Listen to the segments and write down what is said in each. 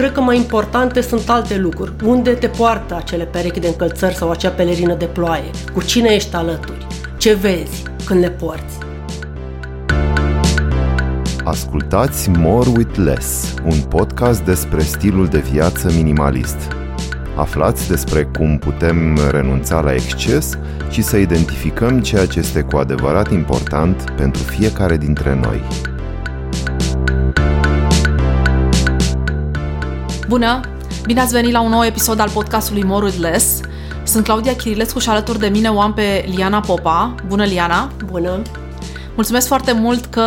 cred că mai importante sunt alte lucruri. Unde te poartă acele perechi de încălțări sau acea pelerină de ploaie? Cu cine ești alături? Ce vezi când le porți? Ascultați More with Less, un podcast despre stilul de viață minimalist. Aflați despre cum putem renunța la exces și să identificăm ceea ce este cu adevărat important pentru fiecare dintre noi. Bună! Bine ați venit la un nou episod al podcastului More with Less. Sunt Claudia Chirilescu și alături de mine o am pe Liana Popa. Bună, Liana! Bună! Mulțumesc foarte mult că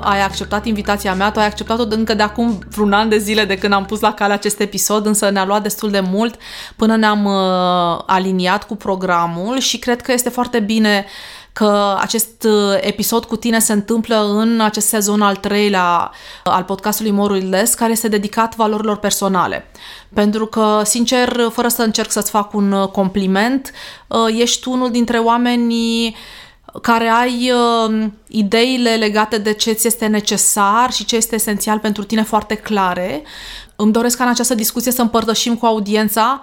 ai acceptat invitația mea. Tu ai acceptat-o încă de acum vreun an de zile de când am pus la cale acest episod, însă ne-a luat destul de mult până ne-am uh, aliniat cu programul și cred că este foarte bine că acest uh, episod cu tine se întâmplă în acest sezon al treilea uh, al podcastului Morules, care este dedicat valorilor personale. Pentru că, sincer, fără să încerc să-ți fac un uh, compliment, ești unul dintre oamenii care ai uh, ideile legate de ce ți este necesar și ce este esențial pentru tine foarte clare. Îmi doresc ca în această discuție să împărtășim cu audiența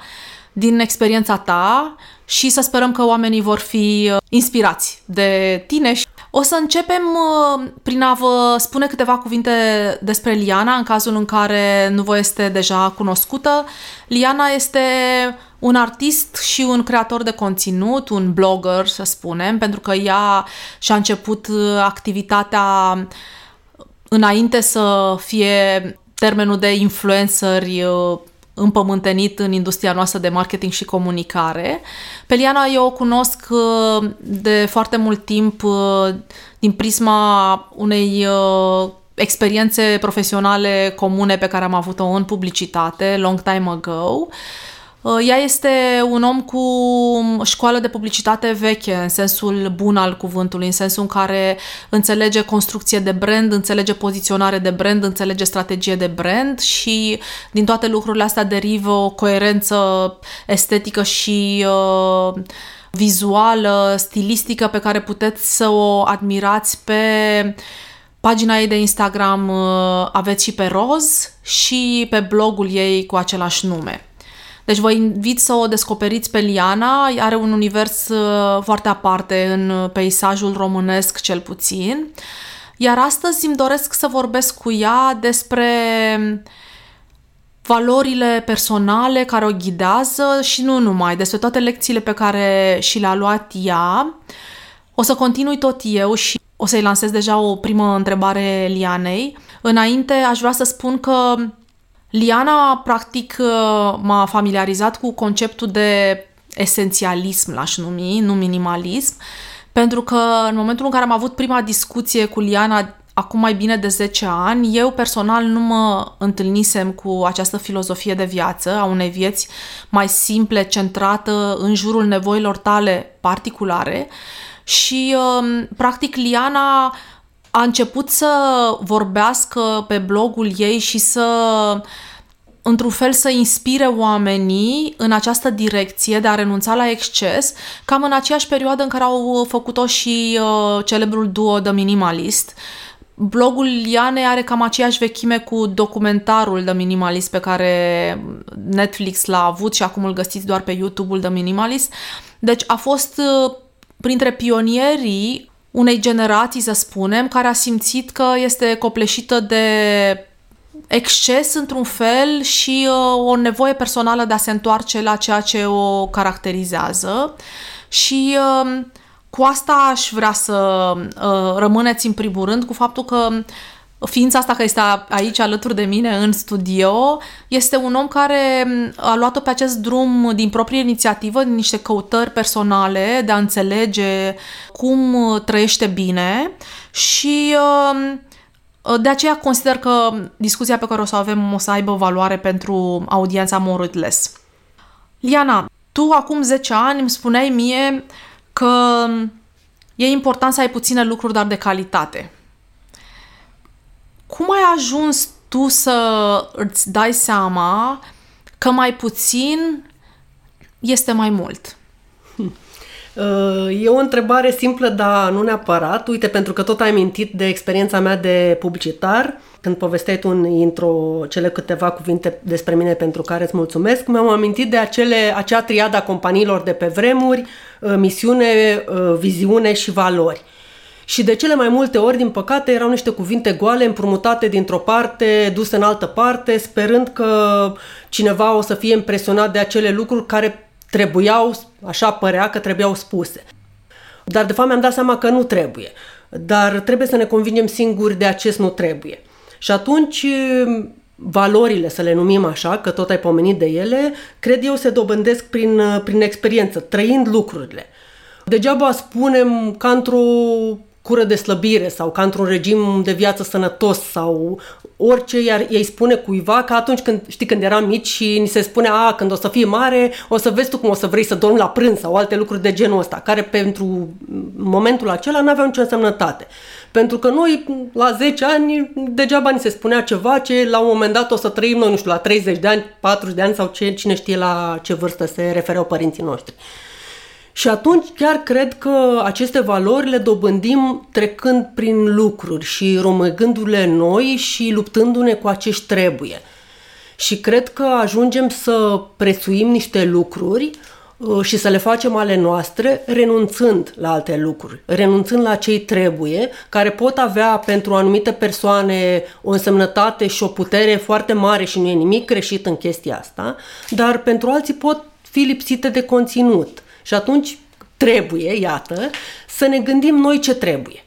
din experiența ta și să sperăm că oamenii vor fi uh, inspirați de tine. O să începem uh, prin a vă spune câteva cuvinte despre Liana, în cazul în care nu vă este deja cunoscută. Liana este un artist și un creator de conținut, un blogger, să spunem, pentru că ea și-a început uh, activitatea înainte să fie termenul de influenceri împământenit în industria noastră de marketing și comunicare. Pe Liana eu o cunosc uh, de foarte mult timp uh, din prisma unei uh, experiențe profesionale comune pe care am avut-o în publicitate, long time ago. Uh, ea este un om cu școală de publicitate veche, în sensul bun al cuvântului, în sensul în care înțelege construcție de brand, înțelege poziționare de brand, înțelege strategie de brand și din toate lucrurile astea derivă o coerență estetică și uh, vizuală, stilistică pe care puteți să o admirați pe pagina ei de Instagram uh, aveți și pe roz și pe blogul ei cu același nume. Deci vă invit să o descoperiți pe Liana, are un univers uh, foarte aparte în peisajul românesc cel puțin. Iar astăzi îmi doresc să vorbesc cu ea despre valorile personale care o ghidează și nu numai, despre toate lecțiile pe care și le-a luat ea. O să continui tot eu și o să-i lansez deja o primă întrebare Lianei. Înainte aș vrea să spun că Liana, practic, uh, m-a familiarizat cu conceptul de esențialism, l-aș numi, nu minimalism, pentru că în momentul în care am avut prima discuție cu Liana acum mai bine de 10 ani, eu personal nu mă întâlnisem cu această filozofie de viață, a unei vieți mai simple, centrată în jurul nevoilor tale particulare și um, practic Liana a început să vorbească pe blogul ei și să într-un fel să inspire oamenii în această direcție de a renunța la exces, cam în aceeași perioadă în care au făcut-o și uh, celebrul duo The Minimalist. Blogul Liane are cam aceeași vechime cu documentarul The Minimalist pe care Netflix l-a avut și acum îl găsiți doar pe YouTube-ul The Minimalist. Deci a fost uh, printre pionierii unei generații, să spunem, care a simțit că este copleșită de exces într-un fel și uh, o nevoie personală de a se întoarce la ceea ce o caracterizează. Și uh, cu asta aș vrea să uh, rămâneți în primul rând cu faptul că ființa asta care este aici alături de mine în studio este un om care um, a luat-o pe acest drum din proprie inițiativă, din niște căutări personale de a înțelege cum trăiește bine și uh, de aceea consider că discuția pe care o să o avem o să aibă valoare pentru audiența Morutless. Liana, tu acum 10 ani îmi spuneai mie că e important să ai puține lucruri, dar de calitate. Cum ai ajuns tu să îți dai seama că mai puțin este mai mult? E o întrebare simplă, dar nu neapărat. Uite, pentru că tot ai mintit de experiența mea de publicitar, când povesteai tu în intro cele câteva cuvinte despre mine pentru care îți mulțumesc, mi-am amintit de acele, acea triada companiilor de pe vremuri, uh, misiune, uh, viziune și valori. Și de cele mai multe ori, din păcate, erau niște cuvinte goale, împrumutate dintr-o parte, duse în altă parte, sperând că cineva o să fie impresionat de acele lucruri care trebuiau, așa părea că trebuiau spuse. Dar de fapt mi-am dat seama că nu trebuie. Dar trebuie să ne convingem singuri de acest nu trebuie. Și atunci valorile, să le numim așa, că tot ai pomenit de ele, cred eu se dobândesc prin, prin experiență, trăind lucrurile. Degeaba spunem ca într-o cură de slăbire sau ca într-un regim de viață sănătos sau orice iar ei spune cuiva că atunci când, știi, când eram mici și ni se spune, a, când o să fii mare, o să vezi tu cum o să vrei să dormi la prânz sau alte lucruri de genul ăsta, care pentru momentul acela nu aveau nicio însemnătate. Pentru că noi, la 10 ani, degeaba ni se spunea ceva ce la un moment dat o să trăim noi, nu știu, la 30 de ani, 40 de ani sau ce, cine știe la ce vârstă se refereau părinții noștri. Și atunci chiar cred că aceste valori le dobândim trecând prin lucruri și romăgându-le noi și luptându-ne cu acești trebuie. Și cred că ajungem să prețuim niște lucruri uh, și să le facem ale noastre, renunțând la alte lucruri, renunțând la cei trebuie, care pot avea pentru anumite persoane o însemnătate și o putere foarte mare și nu e nimic greșit în chestia asta, dar pentru alții pot fi lipsite de conținut. Și atunci trebuie, iată, să ne gândim noi ce trebuie.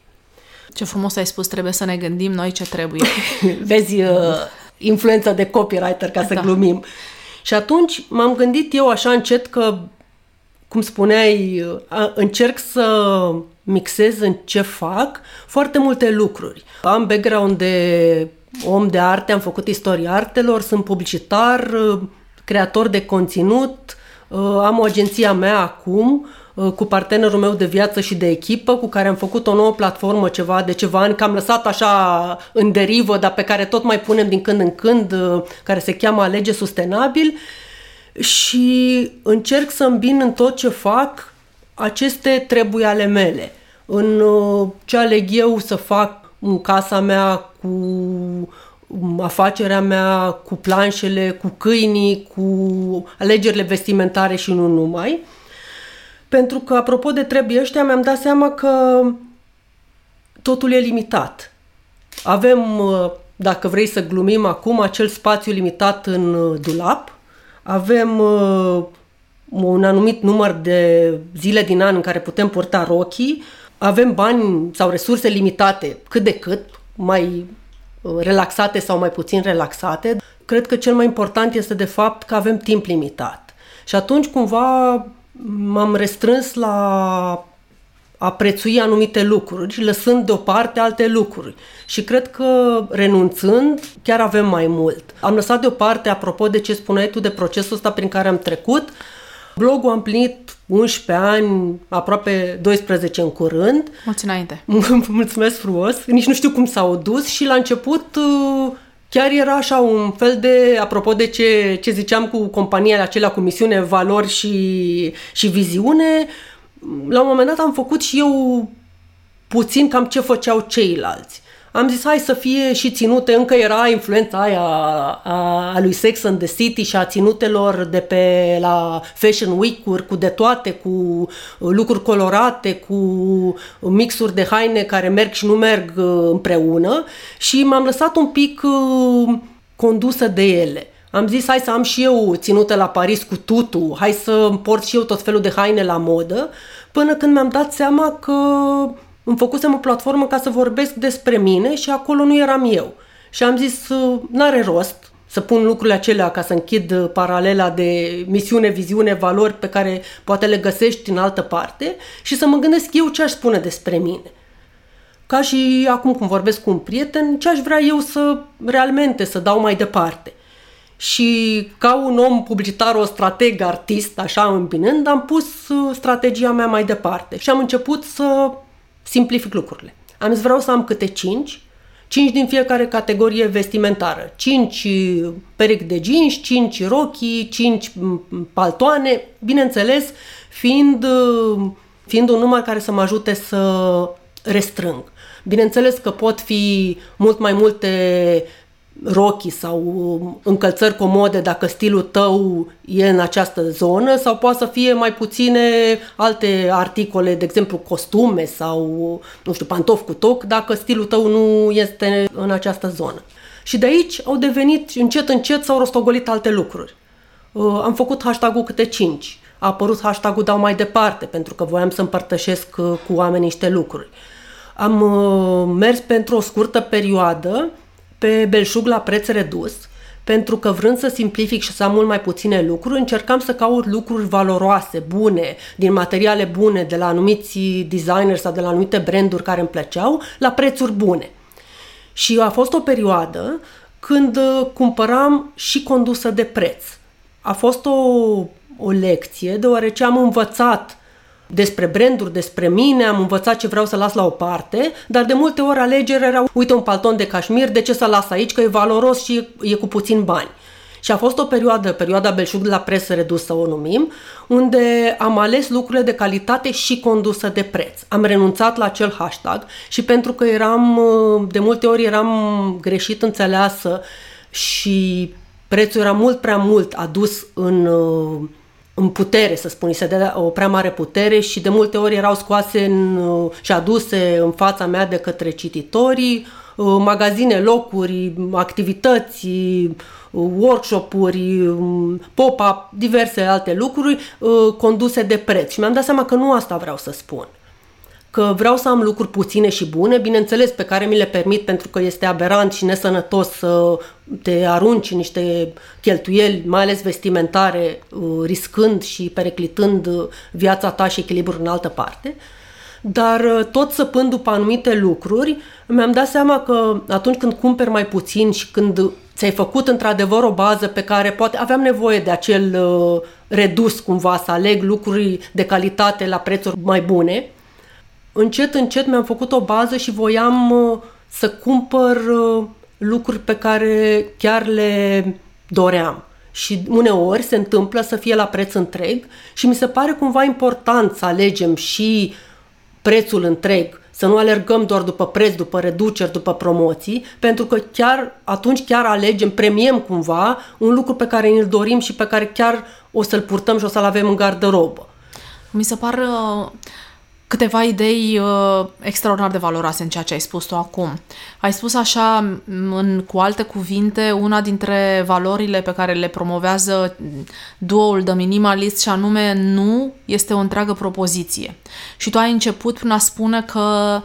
Ce frumos ai spus, trebuie să ne gândim noi ce trebuie. Vezi uh, influența de copywriter, ca să da. glumim. Și atunci m-am gândit eu așa încet că, cum spuneai, uh, încerc să mixez în ce fac foarte multe lucruri. Am background de om de arte, am făcut istoria artelor, sunt publicitar, uh, creator de conținut, uh, am o agenție a mea acum, Uh, cu partenerul meu de viață și de echipă, cu care am făcut o nouă platformă ceva de ceva ani, că am lăsat așa în derivă, dar pe care tot mai punem din când în când, uh, care se cheamă Alege Sustenabil și încerc să îmbin în tot ce fac aceste trebuie ale mele. În uh, ce aleg eu să fac în casa mea cu um, afacerea mea, cu planșele, cu câinii, cu alegerile vestimentare și nu numai. Pentru că, apropo de trebuie ăștia, mi-am dat seama că totul e limitat. Avem, uh, dacă vrei să glumim acum, acel spațiu limitat în uh, dulap, avem uh, un anumit număr de zile din an în care putem purta rochii, avem bani sau resurse limitate cât de cât, mai relaxate sau mai puțin relaxate. Cred că cel mai important este de fapt că avem timp limitat. Și atunci cumva m-am restrâns la a prețui anumite lucruri, lăsând deoparte alte lucruri. Și cred că renunțând, chiar avem mai mult. Am lăsat deoparte, apropo de ce spuneai tu, de procesul ăsta prin care am trecut, blogul am plinit 11 ani, aproape 12 în curând. Mulți înainte. Mulțumesc frumos. Nici nu știu cum s-au dus și la început uh, chiar era așa un fel de, apropo de ce, ce ziceam cu compania acelea cu misiune, valori și, și viziune, la un moment dat am făcut și eu puțin cam ce făceau ceilalți. Am zis, hai să fie și ținute, încă era influența aia a, a lui Sex and the City și a ținutelor de pe la Fashion Week-uri cu de toate, cu lucruri colorate, cu mixuri de haine care merg și nu merg uh, împreună. Și m-am lăsat un pic uh, condusă de ele. Am zis, hai să am și eu ținută la Paris cu tutu, hai să port și eu tot felul de haine la modă, până când mi-am dat seama că îmi făcusem o platformă ca să vorbesc despre mine și acolo nu eram eu. Și am zis, n-are rost să pun lucrurile acelea ca să închid paralela de misiune, viziune, valori pe care poate le găsești în altă parte și să mă gândesc eu ce aș spune despre mine. Ca și acum când vorbesc cu un prieten, ce aș vrea eu să realmente să dau mai departe. Și ca un om publicitar, o strateg, artist, așa împinând, am pus strategia mea mai departe și am început să simplific lucrurile. Am zis vreau să am câte 5, 5 din fiecare categorie vestimentară. 5 perechi de jeans, 5 rochii, 5 paltoane, bineînțeles, fiind, fiind un număr care să mă ajute să restrâng. Bineînțeles că pot fi mult mai multe rochii sau încălțări comode dacă stilul tău e în această zonă sau poate să fie mai puține alte articole, de exemplu costume sau, nu știu, pantofi cu toc, dacă stilul tău nu este în această zonă. Și de aici au devenit, încet, încet, s-au rostogolit alte lucruri. Uh, am făcut hashtag-ul câte 5. A apărut hashtag-ul dau mai departe, pentru că voiam să împărtășesc uh, cu oamenii niște lucruri. Am uh, mers pentru o scurtă perioadă pe belșug la preț redus, pentru că vrând să simplific și să am mult mai puține lucruri, încercam să caut lucruri valoroase, bune, din materiale bune, de la anumiți designer sau de la anumite branduri care îmi plăceau, la prețuri bune. Și a fost o perioadă când uh, cumpăram și condusă de preț. A fost o, o lecție, deoarece am învățat despre branduri, despre mine, am învățat ce vreau să las la o parte, dar de multe ori alegerea era, uite un palton de cașmir, de ce să las aici, că e valoros și e cu puțin bani. Și a fost o perioadă, perioada belșug de la presă redusă o numim, unde am ales lucrurile de calitate și condusă de preț. Am renunțat la acel hashtag și pentru că eram, de multe ori eram greșit înțeleasă și prețul era mult prea mult adus în în putere, să spun, se dea o prea mare putere și de multe ori erau scoase în, uh, și aduse în fața mea de către cititorii, uh, magazine, locuri, activități, uh, workshop-uri, um, pop-up, diverse alte lucruri conduse de preț. Și mi-am dat seama că nu asta vreau să spun că vreau să am lucruri puține și bune, bineînțeles, pe care mi le permit pentru că este aberant și nesănătos să te arunci niște cheltuieli, mai ales vestimentare, uh, riscând și periclitând viața ta și echilibrul în altă parte. Dar uh, tot săpând după anumite lucruri, mi-am dat seama că atunci când cumperi mai puțin și când ți-ai făcut într-adevăr o bază pe care poate aveam nevoie de acel uh, redus cumva, să aleg lucruri de calitate la prețuri mai bune, încet, încet mi-am făcut o bază și voiam uh, să cumpăr uh, lucruri pe care chiar le doream. Și uneori se întâmplă să fie la preț întreg și mi se pare cumva important să alegem și prețul întreg, să nu alergăm doar după preț, după reduceri, după promoții, pentru că chiar atunci chiar alegem, premiem cumva un lucru pe care ne-l dorim și pe care chiar o să-l purtăm și o să-l avem în garderobă. Mi se par uh, câteva idei uh, extraordinar de valoroase în ceea ce ai spus tu acum. Ai spus așa, în, cu alte cuvinte, una dintre valorile pe care le promovează duoul de minimalist și anume nu este o întreagă propoziție. Și tu ai început prin a spune că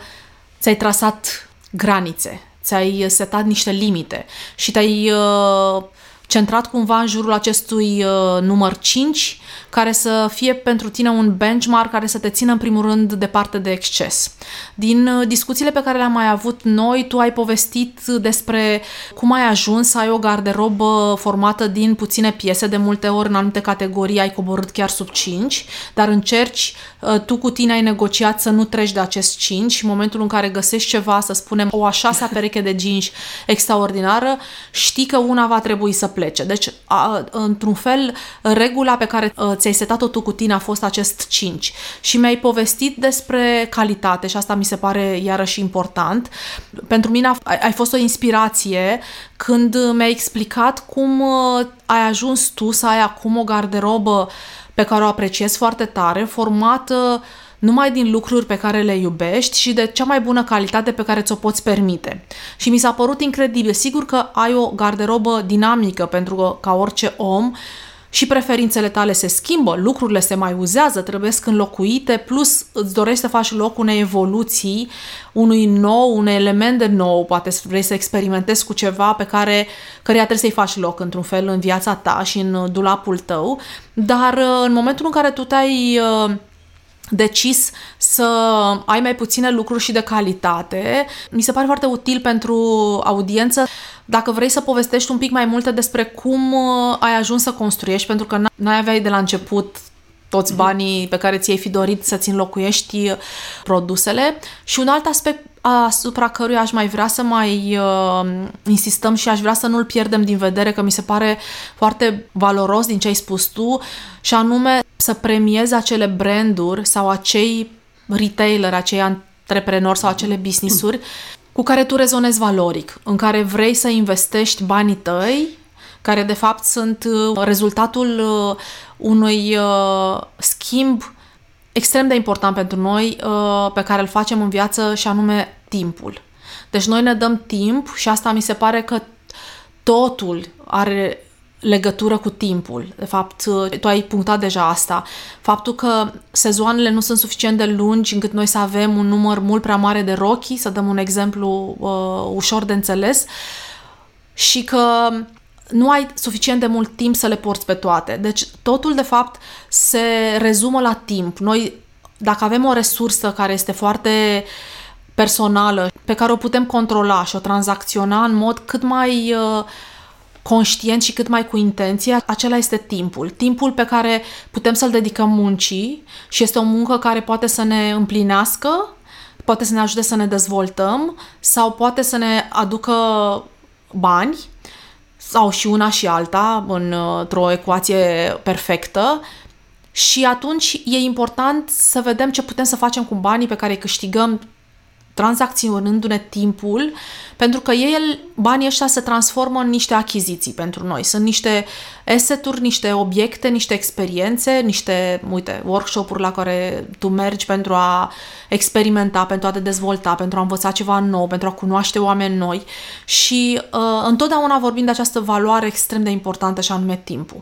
ți-ai trasat granițe, ți-ai setat niște limite și te-ai uh, centrat cumva în jurul acestui uh, număr 5 care să fie pentru tine un benchmark care să te țină în primul rând departe de exces. Din uh, discuțiile pe care le-am mai avut noi, tu ai povestit despre cum ai ajuns să ai o garderobă formată din puține piese, de multe ori în anumite categorii ai coborât chiar sub 5, dar încerci, uh, tu cu tine ai negociat să nu treci de acest 5 și în momentul în care găsești ceva, să spunem, o a șasea pereche de jeans extraordinară, știi că una va trebui să plece. Deci, a, într-un fel, regula pe care uh, ți-ai setat-o tu cu tine a fost acest 5 și mi-ai povestit despre calitate și asta mi se pare iarăși important. Pentru mine ai fost o inspirație când mi-ai explicat cum uh, ai ajuns tu să ai acum o garderobă pe care o apreciez foarte tare, formată numai din lucruri pe care le iubești și de cea mai bună calitate pe care ți-o poți permite. Și mi s-a părut incredibil. Sigur că ai o garderobă dinamică pentru că, ca orice om, și preferințele tale se schimbă, lucrurile se mai uzează, trebuie înlocuite, plus îți dorești să faci loc unei evoluții, unui nou, un element de nou, poate vrei să experimentezi cu ceva pe care căreia trebuie să-i faci loc într-un fel în viața ta și în dulapul tău, dar în momentul în care tu te-ai uh, decis să ai mai puține lucruri și de calitate. Mi se pare foarte util pentru audiență dacă vrei să povestești un pic mai multe despre cum uh, ai ajuns să construiești, pentru că n-ai aveai de la început toți mhm. banii pe care ți-ai fi dorit să-ți înlocuiești uh, produsele. Și un alt aspect asupra căruia aș mai vrea să mai uh, insistăm și aș vrea să nu-l pierdem din vedere, că mi se pare foarte valoros din ce ai spus tu, și anume să premiezi acele branduri sau acei retailer, acei antreprenori sau acele business-uri cu care tu rezonezi valoric, în care vrei să investești banii tăi, care de fapt sunt uh, rezultatul uh, unui uh, schimb extrem de important pentru noi pe care îl facem în viață și anume timpul. Deci noi ne dăm timp și asta mi se pare că totul are legătură cu timpul. De fapt, tu ai punctat deja asta. Faptul că sezoanele nu sunt suficient de lungi încât noi să avem un număr mult prea mare de rochii, să dăm un exemplu uh, ușor de înțeles, și că nu ai suficient de mult timp să le porți pe toate. Deci totul, de fapt, se rezumă la timp. Noi, dacă avem o resursă care este foarte personală, pe care o putem controla și o tranzacționa în mod cât mai uh, conștient și cât mai cu intenție, acela este timpul. Timpul pe care putem să-l dedicăm muncii și este o muncă care poate să ne împlinească, poate să ne ajute să ne dezvoltăm sau poate să ne aducă bani sau și una și alta într-o ecuație perfectă. Și atunci e important să vedem ce putem să facem cu banii pe care îi câștigăm tranzacționându-ne timpul, pentru că el, banii ăștia se transformă în niște achiziții pentru noi. Sunt niște asset niște obiecte, niște experiențe, niște, uite, workshop-uri la care tu mergi pentru a experimenta, pentru a te dezvolta, pentru a învăța ceva nou, pentru a cunoaște oameni noi și uh, întotdeauna vorbim de această valoare extrem de importantă și anume timpul.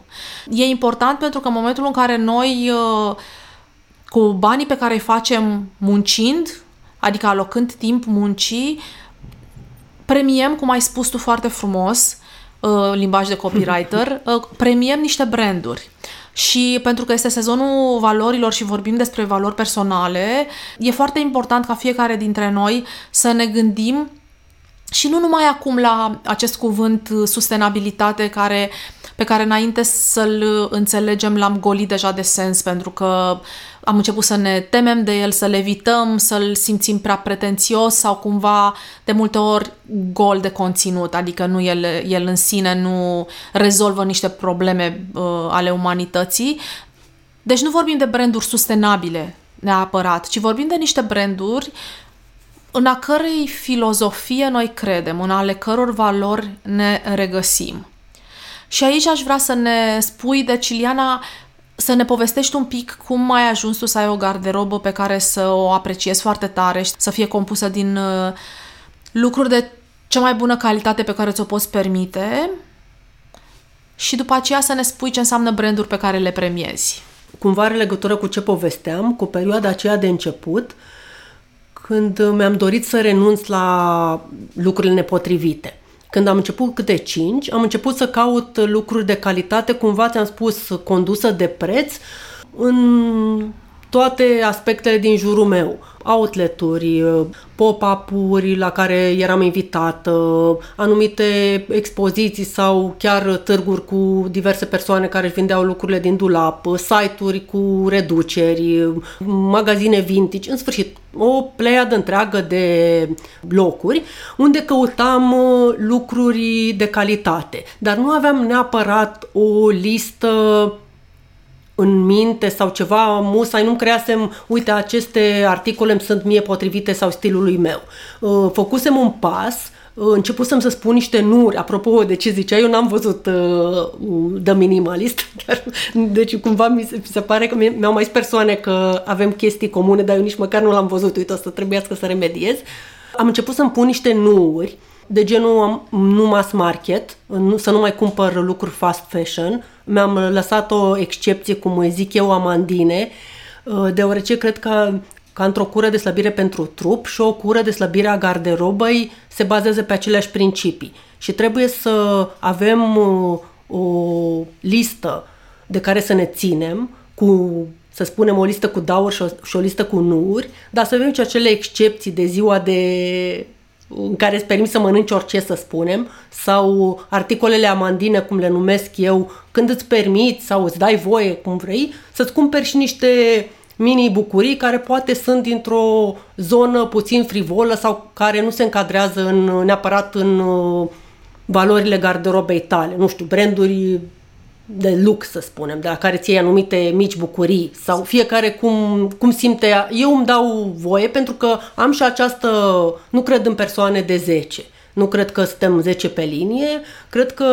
E important pentru că în momentul în care noi uh, cu banii pe care îi facem muncind, adică alocând timp muncii, premiem, cum ai spus tu foarte frumos, uh, limbaj de copywriter, uh, premiem niște branduri. Și pentru că este sezonul valorilor și vorbim despre valori personale, e foarte important ca fiecare dintre noi să ne gândim și nu numai acum la acest cuvânt sustenabilitate care, pe care înainte să-l înțelegem l-am golit deja de sens pentru că am început să ne temem de el, să-l evităm, să-l simțim prea pretențios sau cumva de multe ori gol de conținut, adică nu el, el în sine nu rezolvă niște probleme uh, ale umanității. Deci nu vorbim de branduri sustenabile neapărat, ci vorbim de niște branduri în a cărei filozofie noi credem, în ale căror valori ne regăsim. Și aici aș vrea să ne spui, de Ciliana, să ne povestești un pic cum ai ajuns tu să ai o garderobă pe care să o apreciezi foarte tare și să fie compusă din uh, lucruri de cea mai bună calitate pe care ți-o poți permite și după aceea să ne spui ce înseamnă branduri pe care le premiezi. Cumva are legătură cu ce povesteam, cu perioada aceea de început, când mi-am dorit să renunț la lucrurile nepotrivite. Când am început câte cinci, am început să caut lucruri de calitate, cumva ți-am spus, condusă de preț, în toate aspectele din jurul meu. Outleturi, pop-up-uri la care eram invitată, anumite expoziții sau chiar târguri cu diverse persoane care își vindeau lucrurile din dulap, site-uri cu reduceri, magazine vintage, în sfârșit, o pleiadă întreagă de locuri unde căutam lucruri de calitate. Dar nu aveam neapărat o listă în minte sau ceva musai, nu creasem, uite, aceste articole îmi sunt mie potrivite sau stilului meu. Uh, făcusem un pas, uh, începusem să spun niște nuri, apropo de ce zicea, eu n-am văzut uh, The Minimalist, dar, deci cumva mi se, mi se pare că mi-au mai persoane că avem chestii comune, dar eu nici măcar nu l-am văzut, uite, o să trebuiască să remediez. Am început să-mi pun niște nuri, de genul nu mass market, nu, să nu mai cumpăr lucruri fast fashion. Mi-am lăsat o excepție, cum îi zic eu, amandine, uh, deoarece cred că ca într-o cură de slăbire pentru trup și o cură de slăbire a garderobei se bazează pe aceleași principii. Și trebuie să avem uh, o listă de care să ne ținem, cu, să spunem, o listă cu dauri și o, și o listă cu nuuri, dar să avem și acele excepții de ziua de în care îți permis să mănânci orice, să spunem, sau articolele amandine, cum le numesc eu, când îți permiți sau îți dai voie, cum vrei, să-ți cumperi și niște mini bucurii care poate sunt dintr-o zonă puțin frivolă sau care nu se încadrează în, neapărat în uh, valorile garderobei tale. Nu știu, branduri de lux, să spunem, de la care ți anumite mici bucurii sau fiecare cum, cum simte. Eu îmi dau voie pentru că am și această, nu cred în persoane de 10. Nu cred că suntem 10 pe linie, cred că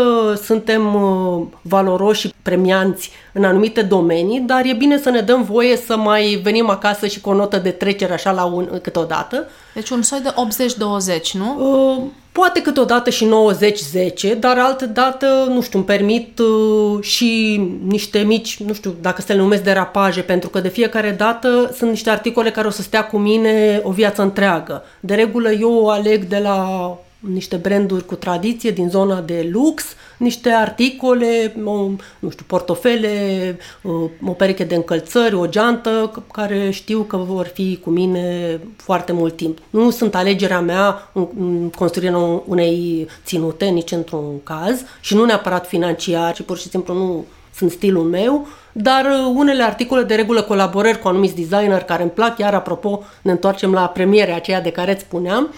suntem uh, valoroși și premianți în anumite domenii, dar e bine să ne dăm voie să mai venim acasă și cu o notă de trecere așa la un câteodată. Deci un soi de 80-20, nu? Uh, poate câteodată și 90-10, dar altă dată, nu știu, îmi permit uh, și niște mici, nu știu dacă să le numesc derapaje, pentru că de fiecare dată sunt niște articole care o să stea cu mine o viață întreagă. De regulă eu aleg de la niște branduri cu tradiție din zona de lux, niște articole, o, nu știu, portofele, o pereche de încălțări, o geantă, care știu că vor fi cu mine foarte mult timp. Nu sunt alegerea mea în construirea unei ținute, nici într-un caz, și nu neapărat financiar, ci pur și simplu nu sunt stilul meu, dar unele articole de regulă colaborări cu anumiți designer care îmi plac, iar apropo ne întoarcem la premierea aceea de care îți spuneam,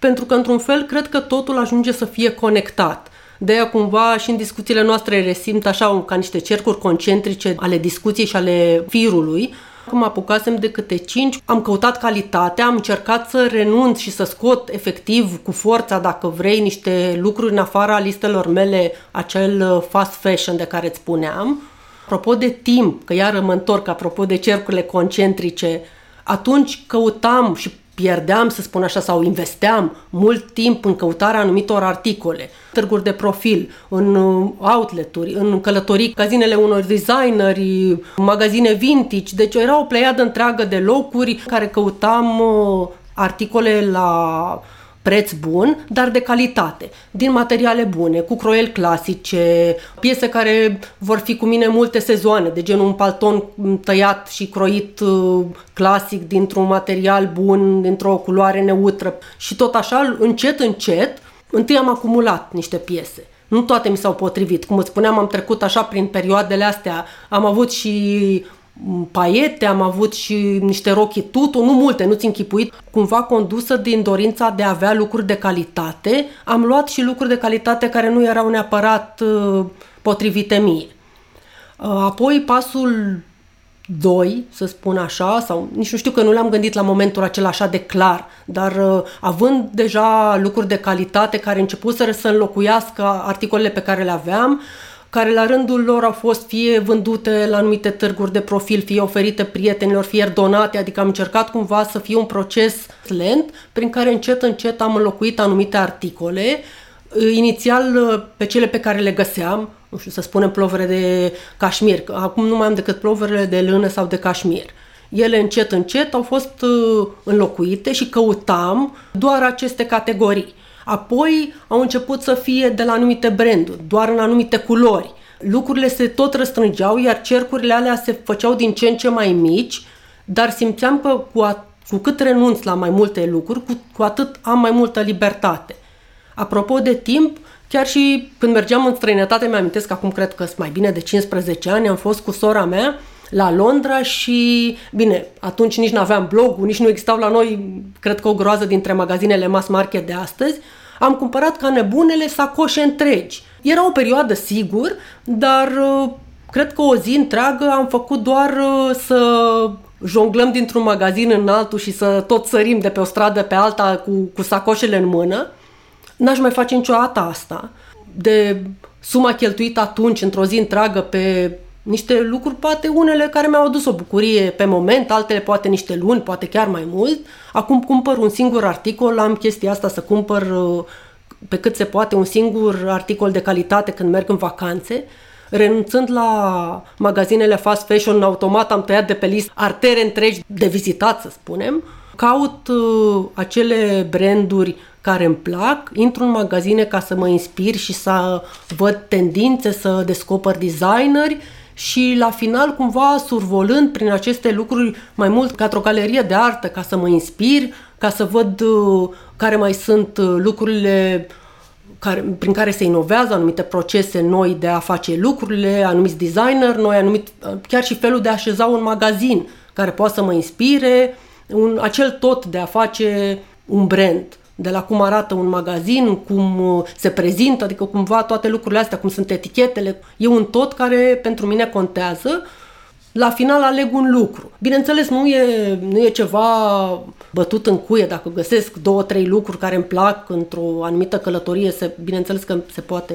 pentru că, într-un fel, cred că totul ajunge să fie conectat. De aia, cumva, și în discuțiile noastre resimt așa ca niște cercuri concentrice ale discuției și ale firului. Cum apucasem de câte cinci, am căutat calitatea, am încercat să renunț și să scot efectiv cu forța, dacă vrei, niște lucruri în afara listelor mele, acel uh, fast fashion de care îți spuneam. Apropo de timp, că iar mă întorc, apropo de cercurile concentrice, atunci căutam și pierdeam, să spun așa, sau investeam mult timp în căutarea anumitor articole, târguri de profil, în uh, outleturi, în călătorii, magazinele unor designeri, magazine vintage, deci era o pleiadă întreagă de locuri care căutam uh, articole la preț bun, dar de calitate, din materiale bune, cu croieli clasice, piese care vor fi cu mine multe sezoane, de genul un palton tăiat și croit uh, clasic dintr-un material bun, dintr-o culoare neutră și tot așa, încet, încet, întâi am acumulat niște piese. Nu toate mi s-au potrivit. Cum îți spuneam, am trecut așa prin perioadele astea. Am avut și paiete, am avut și niște rochi tutu, nu multe, nu-ți închipuit, cumva condusă din dorința de a avea lucruri de calitate. Am luat și lucruri de calitate care nu erau neapărat uh, potrivite mie. Uh, apoi pasul 2, să spun așa, sau nici nu știu că nu le-am gândit la momentul acela așa de clar, dar uh, având deja lucruri de calitate care începuseră să înlocuiască articolele pe care le aveam, care la rândul lor au fost fie vândute la anumite târguri de profil, fie oferite prietenilor, fie donate, adică am încercat cumva să fie un proces lent prin care încet, încet am înlocuit anumite articole, inițial pe cele pe care le găseam, nu știu, să spunem plovere de cașmir, acum nu mai am decât ploverele de lână sau de cașmir. Ele încet, încet au fost uh, înlocuite și căutam doar aceste categorii. Apoi au început să fie de la anumite branduri, doar în anumite culori. Lucrurile se tot răstrângeau, iar cercurile alea se făceau din ce în ce mai mici, dar simțeam că cu, a, cu cât renunț la mai multe lucruri, cu, cu atât am mai multă libertate. Apropo de timp, chiar și când mergeam în străinătate, mi-amintesc că acum cred că sunt mai bine de 15 ani, am fost cu sora mea la Londra și, bine, atunci nici nu aveam blogul, nici nu existau la noi, cred că o groază dintre magazinele mass market de astăzi, am cumpărat ca nebunele sacoșe întregi. Era o perioadă, sigur, dar uh, cred că o zi întreagă am făcut doar uh, să jonglăm dintr-un magazin în altul și să tot sărim de pe o stradă pe alta cu, cu sacoșele în mână. N-aș mai face niciodată asta. De suma cheltuită atunci, într-o zi întreagă, pe niște lucruri, poate unele care mi-au adus o bucurie pe moment, altele poate niște luni, poate chiar mai mult. Acum cumpăr un singur articol, am chestia asta să cumpăr uh, pe cât se poate un singur articol de calitate când merg în vacanțe. Renunțând la magazinele fast fashion, automat am tăiat de pe listă artere întregi de vizitat, să spunem. Caut uh, acele branduri care îmi plac, intru în magazine ca să mă inspir și să văd tendințe, să descoper designeri și la final cumva survolând prin aceste lucruri mai mult ca o galerie de artă ca să mă inspir, ca să văd uh, care mai sunt uh, lucrurile care, prin care se inovează anumite procese noi de a face lucrurile, anumiți designer noi, anumit, uh, chiar și felul de a așeza un magazin care poate să mă inspire, un, acel tot de a face un brand. De la cum arată un magazin, cum uh, se prezintă, adică cumva toate lucrurile astea, cum sunt etichetele, e un tot care pentru mine contează. La final aleg un lucru. Bineînțeles, nu e, nu e ceva bătut în cuie. Dacă găsesc două, trei lucruri care îmi plac într-o anumită călătorie, se, bineînțeles că se poate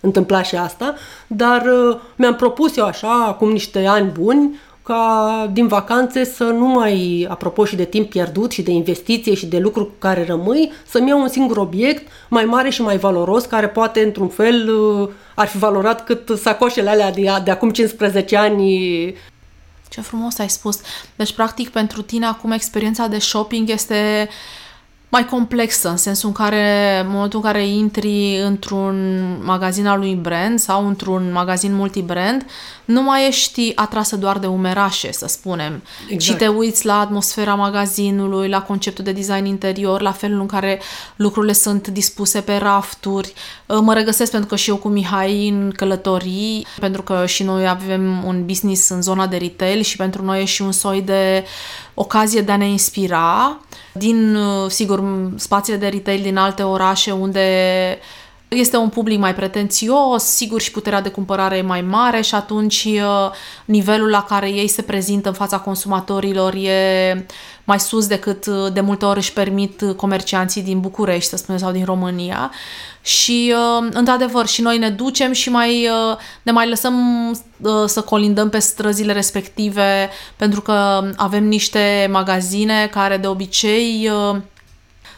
întâmpla și asta, dar uh, mi-am propus eu așa, acum niște ani buni, ca din vacanțe să nu mai, apropo și de timp pierdut și de investiție și de lucruri cu care rămâi, să-mi iau un singur obiect mai mare și mai valoros, care poate într-un fel uh, ar fi valorat cât sacoșele alea de, de acum 15 ani ce frumos ai spus. Deci, practic, pentru tine acum experiența de shopping este mai complexă, în sensul în care, în momentul în care intri într-un magazin al lui brand sau într-un magazin multibrand, nu mai ești atrasă doar de umerașe, să spunem, exact. ci te uiți la atmosfera magazinului, la conceptul de design interior, la felul în care lucrurile sunt dispuse pe rafturi. Mă regăsesc pentru că și eu cu Mihai în călătorii, pentru că și noi avem un business în zona de retail și pentru noi e și un soi de ocazie de a ne inspira din, sigur, spațiile de retail din alte orașe unde este un public mai pretențios, sigur și puterea de cumpărare e mai mare și atunci uh, nivelul la care ei se prezintă în fața consumatorilor e mai sus decât uh, de multe ori își permit comercianții din București, să spunem, sau din România. Și, uh, într-adevăr, și noi ne ducem și mai, ne mai lăsăm să colindăm pe străzile respective, pentru că avem niște magazine care de obicei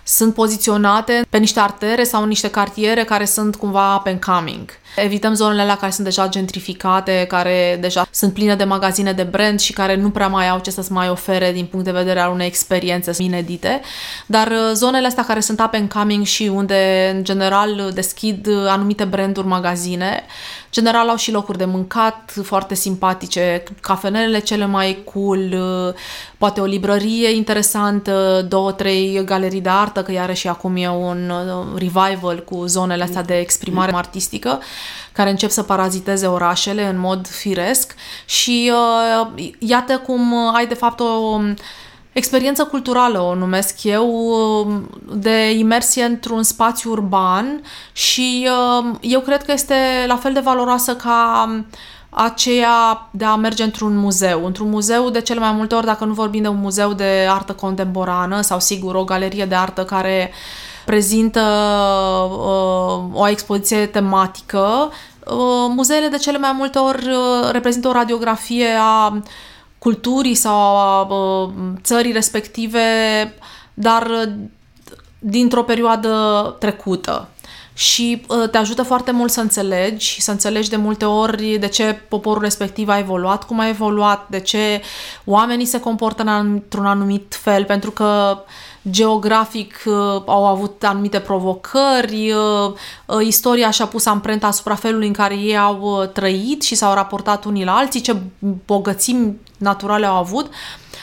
sunt poziționate pe niște artere sau niște cartiere care sunt cumva up and coming. Evităm zonele alea care sunt deja gentrificate, care deja sunt pline de magazine de brand și care nu prea mai au ce să-ți mai ofere din punct de vedere al unei experiențe inedite. Dar uh, zonele astea care sunt up and coming și unde în general deschid uh, anumite branduri magazine, general au și locuri de mâncat foarte simpatice, cafenelele cele mai cool, uh, poate o librărie interesantă, două, trei galerii de artă, că iarăși acum e un revival cu zonele astea de exprimare artistică care încep să paraziteze orașele în mod firesc și uh, iată cum ai de fapt o experiență culturală, o numesc eu, de imersie într-un spațiu urban și uh, eu cred că este la fel de valoroasă ca aceea de a merge într-un muzeu. Într-un muzeu, de cele mai multe ori, dacă nu vorbim de un muzeu de artă contemporană sau, sigur, o galerie de artă care prezintă uh, o expoziție tematică, uh, muzeele de cele mai multe ori uh, reprezintă o radiografie a culturii sau a uh, țării respective, dar uh, dintr-o perioadă trecută. Și uh, te ajută foarte mult să înțelegi, să înțelegi de multe ori de ce poporul respectiv a evoluat, cum a evoluat, de ce oamenii se comportă într-un anumit fel, pentru că geografic uh, au avut anumite provocări, uh, uh, istoria și-a pus amprenta asupra felului în care ei au uh, trăit și s-au raportat unii la alții, ce bogățimi naturale au avut,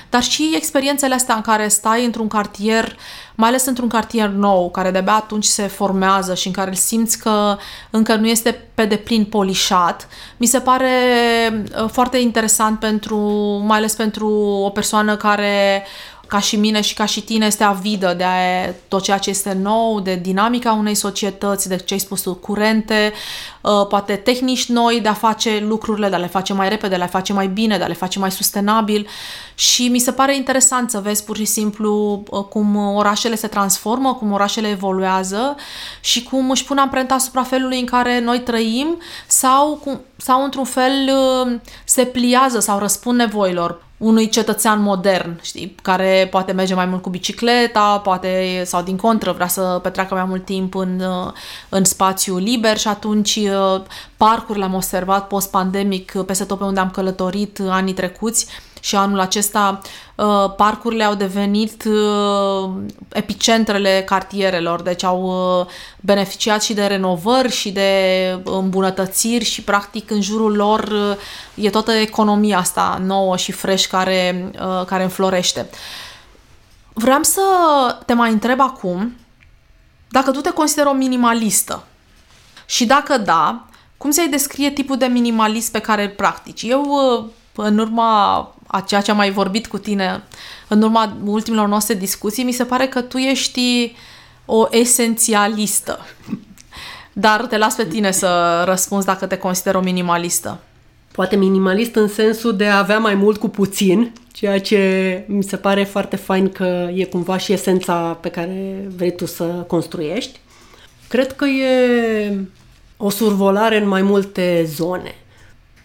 dar și experiențele astea în care stai într-un cartier, mai ales într-un cartier nou, care de-abia atunci se formează și în care îl simți că încă nu este pe deplin polișat, mi se pare uh, foarte interesant pentru, mai ales pentru o persoană care ca și mine și ca și tine, este avidă de tot ceea ce este nou, de dinamica unei societăți, de ce ai spus tu, curente, uh, poate tehnici noi de a face lucrurile, de a le face mai repede, de a le face mai bine, de a le face mai sustenabil. Și mi se pare interesant să vezi pur și simplu uh, cum orașele se transformă, cum orașele evoluează și cum își pun amprenta asupra felului în care noi trăim sau, cum, sau într-un fel uh, se pliază sau răspund nevoilor unui cetățean modern, știi, care poate merge mai mult cu bicicleta, poate, sau din contră, vrea să petreacă mai mult timp în, în spațiu liber și atunci uh, parcurile am observat post-pandemic peste tot pe unde am călătorit anii trecuți, și anul acesta uh, parcurile au devenit uh, epicentrele cartierelor, deci au uh, beneficiat și de renovări și de îmbunătățiri și practic în jurul lor e toată economia asta nouă și fresh care, care înflorește. Vreau să te mai întreb acum dacă tu te consideri o minimalistă și dacă da, cum ți-ai descrie tipul de minimalist pe care îl practici? Eu, în urma a ceea ce am mai vorbit cu tine în urma ultimilor noastre discuții, mi se pare că tu ești o esențialistă. Dar te las pe tine să răspunzi dacă te consider o minimalistă. Poate minimalist în sensul de a avea mai mult cu puțin, ceea ce mi se pare foarte fain că e cumva și esența pe care vrei tu să construiești. Cred că e o survolare în mai multe zone,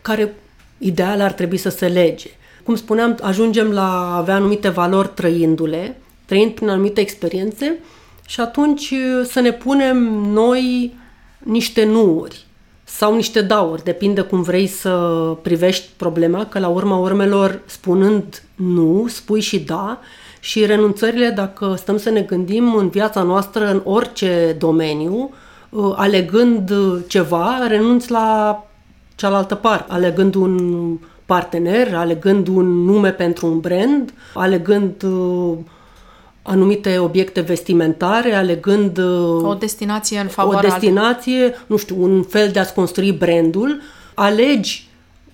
care ideal ar trebui să se lege. Cum spuneam, ajungem la a avea anumite valori trăindu-le, trăind prin anumite experiențe și atunci să ne punem noi niște nuuri sau niște dauri, depinde cum vrei să privești problema, că la urma urmelor, spunând nu, spui și da, și renunțările, dacă stăm să ne gândim în viața noastră, în orice domeniu, uh, alegând ceva, renunți la cealaltă parte, alegând un partener, alegând un nume pentru un brand, alegând uh, anumite obiecte vestimentare, alegând uh, o destinație în favoarea o destinație, nu știu, un fel de a-ți construi brandul, alegi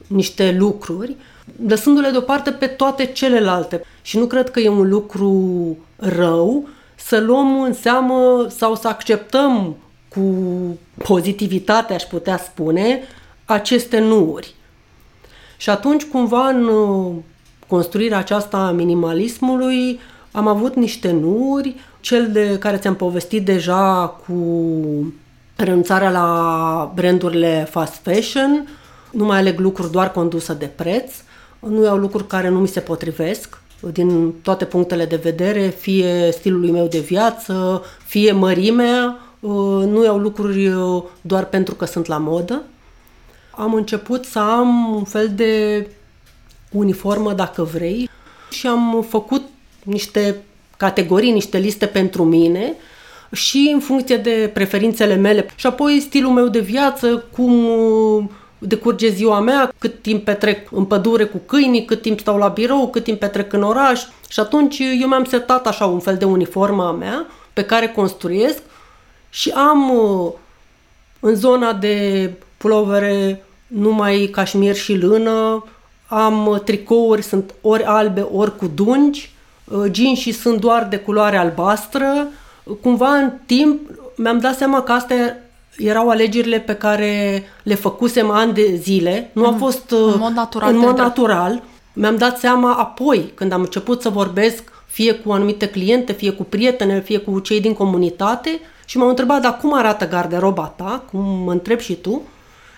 niște lucruri, lăsându-le deoparte pe toate celelalte. Și nu cred că e un lucru rău să luăm în seamă sau să acceptăm cu pozitivitate, aș putea spune, aceste nuuri. Și atunci, cumva, în uh, construirea aceasta a minimalismului, am avut niște nuri, cel de care ți-am povestit deja cu renunțarea la brandurile fast fashion, nu mai aleg lucruri doar condusă de preț, nu iau lucruri care nu mi se potrivesc din toate punctele de vedere, fie stilului meu de viață, fie mărimea, nu iau lucruri doar pentru că sunt la modă. Am început să am un fel de uniformă, dacă vrei, și am făcut niște categorii, niște liste pentru mine și în funcție de preferințele mele. Și apoi stilul meu de viață, cum uh, decurge ziua mea, cât timp petrec în pădure cu câinii, cât timp stau la birou, cât timp petrec în oraș. Și atunci eu mi-am setat așa un fel de uniformă a mea pe care construiesc și am uh, în zona de pulovere numai cașmir și lână, am tricouri, sunt ori albe, ori cu dungi, uh, și sunt doar de culoare albastră. Cumva în timp mi-am dat seama că astea erau alegerile pe care le făcusem ani de zile. Nu a mhm. fost în mod natural. În mod natural. Mi-am dat seama apoi, când am început să vorbesc fie cu anumite cliente, fie cu prietene, fie cu cei din comunitate și m-au întrebat, dar cum arată garderoba ta? Cum mă întreb și tu?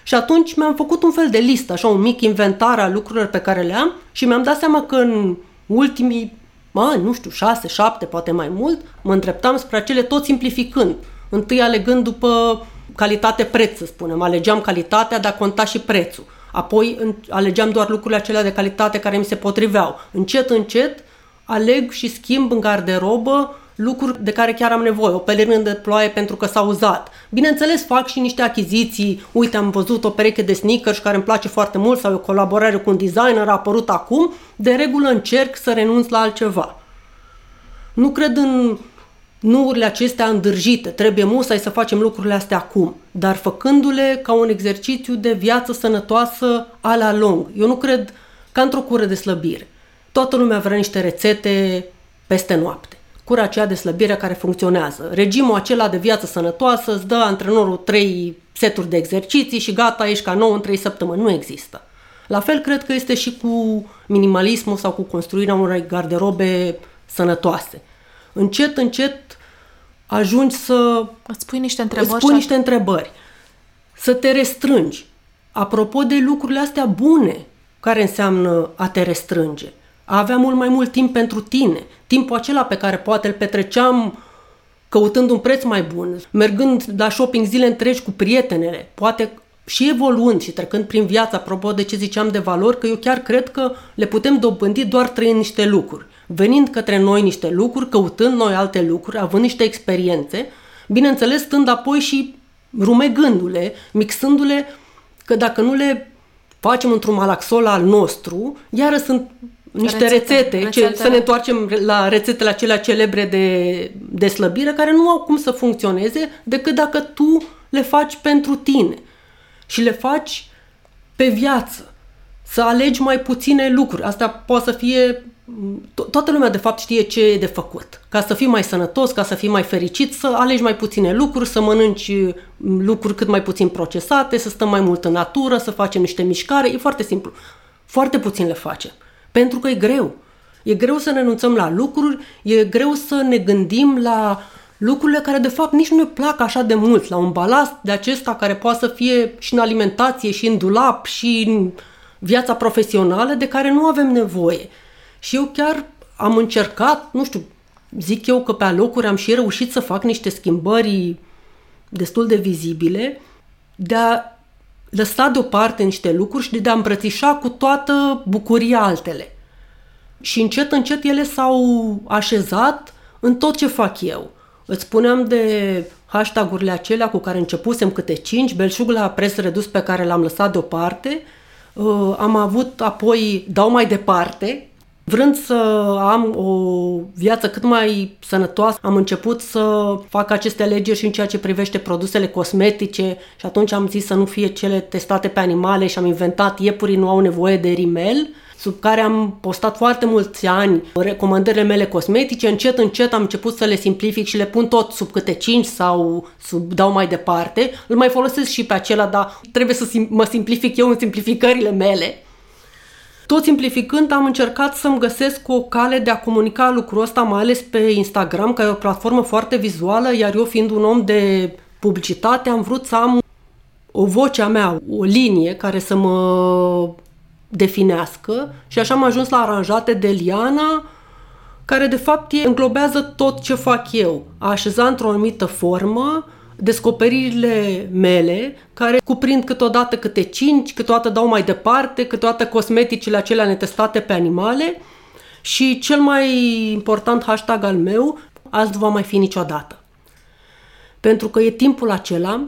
Și atunci mi-am făcut un fel de listă, așa un mic inventar al lucrurilor pe care le am și mi-am dat seama că în ultimii ani, nu știu, șase, șapte, poate mai mult, mă îndreptam spre acele tot simplificând. Întâi alegând după calitate-preț, să spunem. Alegeam calitatea, dar conta și prețul. Apoi alegeam doar lucrurile acelea de calitate care mi se potriveau. Încet, încet, aleg și schimb în garderobă lucruri de care chiar am nevoie, o pelerină de ploaie pentru că s-a uzat. Bineînțeles, fac și niște achiziții. Uite, am văzut o pereche de sneakers care îmi place foarte mult sau o colaborare cu un designer a apărut acum. De regulă încerc să renunț la altceva. Nu cred în nuurile acestea îndârjite. Trebuie musai să facem lucrurile astea acum, dar făcându-le ca un exercițiu de viață sănătoasă a la lung. Eu nu cred ca într-o cură de slăbire. Toată lumea vrea niște rețete peste noapte cura aceea de slăbire care funcționează. Regimul acela de viață sănătoasă îți dă antrenorul trei seturi de exerciții și gata, ești ca nou în trei săptămâni. Nu există. La fel cred că este și cu minimalismul sau cu construirea unei garderobe sănătoase. Încet, încet ajungi să... Îți pui niște întrebări. Îți pui niște întrebări. Să te restrângi. Apropo de lucrurile astea bune, care înseamnă a te restrânge a avea mult mai mult timp pentru tine. Timpul acela pe care poate îl petreceam căutând un preț mai bun, mergând la shopping zile întregi cu prietenele, poate și evoluând și trecând prin viața, apropo de ce ziceam de valori, că eu chiar cred că le putem dobândi doar trăind niște lucruri. Venind către noi niște lucruri, căutând noi alte lucruri, având niște experiențe, bineînțeles stând apoi și rumegându-le, mixându-le, că dacă nu le facem într-un malaxol al nostru, iară sunt niște rețete, rețete ce, să ne întoarcem la rețetele acelea celebre de, de slăbire, care nu au cum să funcționeze decât dacă tu le faci pentru tine și le faci pe viață. Să alegi mai puține lucruri. Asta poate să fie to- toată lumea de fapt știe ce e de făcut. Ca să fii mai sănătos, ca să fii mai fericit, să alegi mai puține lucruri, să mănânci mm, lucruri cât mai puțin procesate, să stăm mai mult în natură, să facem niște mișcare. E foarte simplu. Foarte puțin le facem. Pentru că e greu. E greu să ne renunțăm la lucruri, e greu să ne gândim la lucrurile care de fapt nici nu ne plac așa de mult, la un balast de acesta care poate să fie și în alimentație, și în dulap, și în viața profesională, de care nu avem nevoie. Și eu chiar am încercat, nu știu, zic eu că pe alocuri am și reușit să fac niște schimbări destul de vizibile, de a lăsa deoparte niște lucruri și de a îmbrățișa cu toată bucuria altele. Și încet, încet ele s-au așezat în tot ce fac eu. Îți spuneam de hashtag-urile acelea cu care începusem câte cinci, belșugul la pres redus pe care l-am lăsat deoparte. Uh, am avut apoi Dau mai departe, Vrând să am o viață cât mai sănătoasă, am început să fac aceste alegeri și în ceea ce privește produsele cosmetice și atunci am zis să nu fie cele testate pe animale și am inventat iepurii nu au nevoie de rimel sub care am postat foarte mulți ani recomandările mele cosmetice, încet, încet am început să le simplific și le pun tot sub câte 5 sau sub dau mai departe. Îl mai folosesc și pe acela, dar trebuie să sim- mă simplific eu în simplificările mele. Tot simplificând, am încercat să-mi găsesc o cale de a comunica lucrul ăsta, mai ales pe Instagram, care e o platformă foarte vizuală, iar eu fiind un om de publicitate, am vrut să am o voce a mea, o linie care să mă definească și așa am ajuns la aranjate de Liana, care de fapt înglobează tot ce fac eu. A așeza într-o anumită formă descoperirile mele, care cuprind câteodată câte cinci, câteodată dau mai departe, câteodată cosmeticile acelea netestate pe animale și cel mai important hashtag al meu, azi nu va mai fi niciodată. Pentru că e timpul acela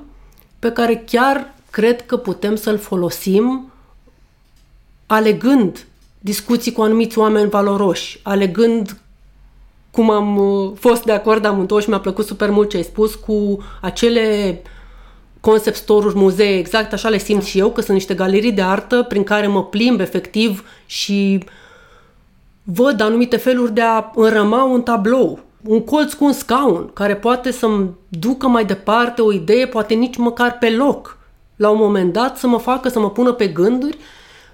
pe care chiar cred că putem să-l folosim alegând discuții cu anumiți oameni valoroși, alegând cum am uh, fost de acord amândouă și mi-a plăcut super mult ce ai spus cu acele concept store-uri, muzee, exact așa le simt și eu, că sunt niște galerii de artă prin care mă plimb efectiv și văd anumite feluri de a înrăma un tablou, un colț cu un scaun, care poate să-mi ducă mai departe o idee, poate nici măcar pe loc, la un moment dat să mă facă să mă pună pe gânduri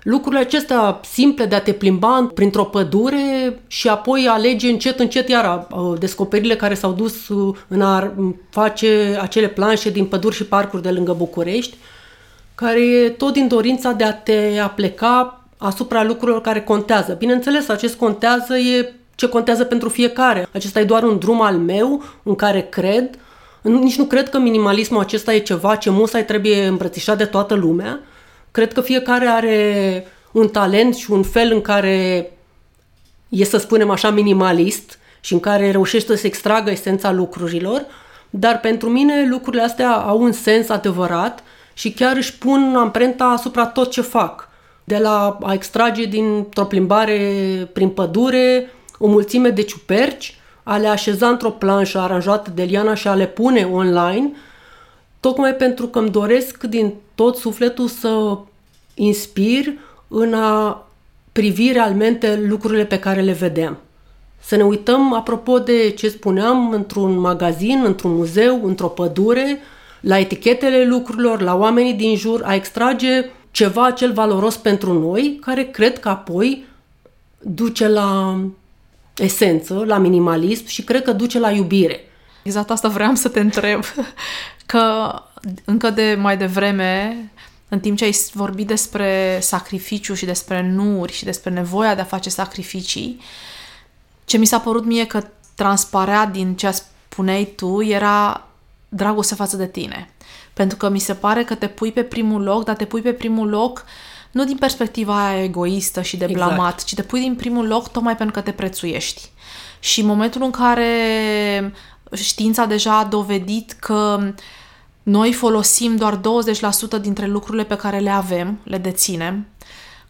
lucrurile acestea simple de a te plimba printr-o pădure și apoi alege încet, încet iar descoperirile care s-au dus uh, în a face acele planșe din păduri și parcuri de lângă București, care e tot din dorința de a te apleca asupra lucrurilor care contează. Bineînțeles, acest contează e ce contează pentru fiecare. Acesta e doar un drum al meu în care cred. Nici nu cred că minimalismul acesta e ceva ce musai trebuie îmbrățișat de toată lumea, Cred că fiecare are un talent și un fel în care e, să spunem așa, minimalist și în care reușește să extragă esența lucrurilor, dar pentru mine lucrurile astea au un sens adevărat și chiar își pun amprenta asupra tot ce fac. De la a extrage dintr-o plimbare prin pădure o mulțime de ciuperci, a le așeza într-o planșă aranjată de Liana și a le pune online, tocmai pentru că îmi doresc din tot sufletul să inspir în a privi realmente lucrurile pe care le vedem. Să ne uităm, apropo de ce spuneam, într-un magazin, într-un muzeu, într-o pădure, la etichetele lucrurilor, la oamenii din jur, a extrage ceva cel valoros pentru noi, care cred că apoi duce la esență, la minimalism și cred că duce la iubire. Exact asta vreau să te întreb, că încă de mai devreme în timp ce ai vorbit despre sacrificiu și despre nuri și despre nevoia de a face sacrificii, ce mi s-a părut mie că transparea din ce spuneai tu era dragoste față de tine. Pentru că mi se pare că te pui pe primul loc, dar te pui pe primul loc nu din perspectiva aia egoistă și de exact. blamat, exact. ci te pui din primul loc tocmai pentru că te prețuiești. Și în momentul în care știința deja a dovedit că uh, noi folosim doar 20% dintre lucrurile pe care le avem, le deținem,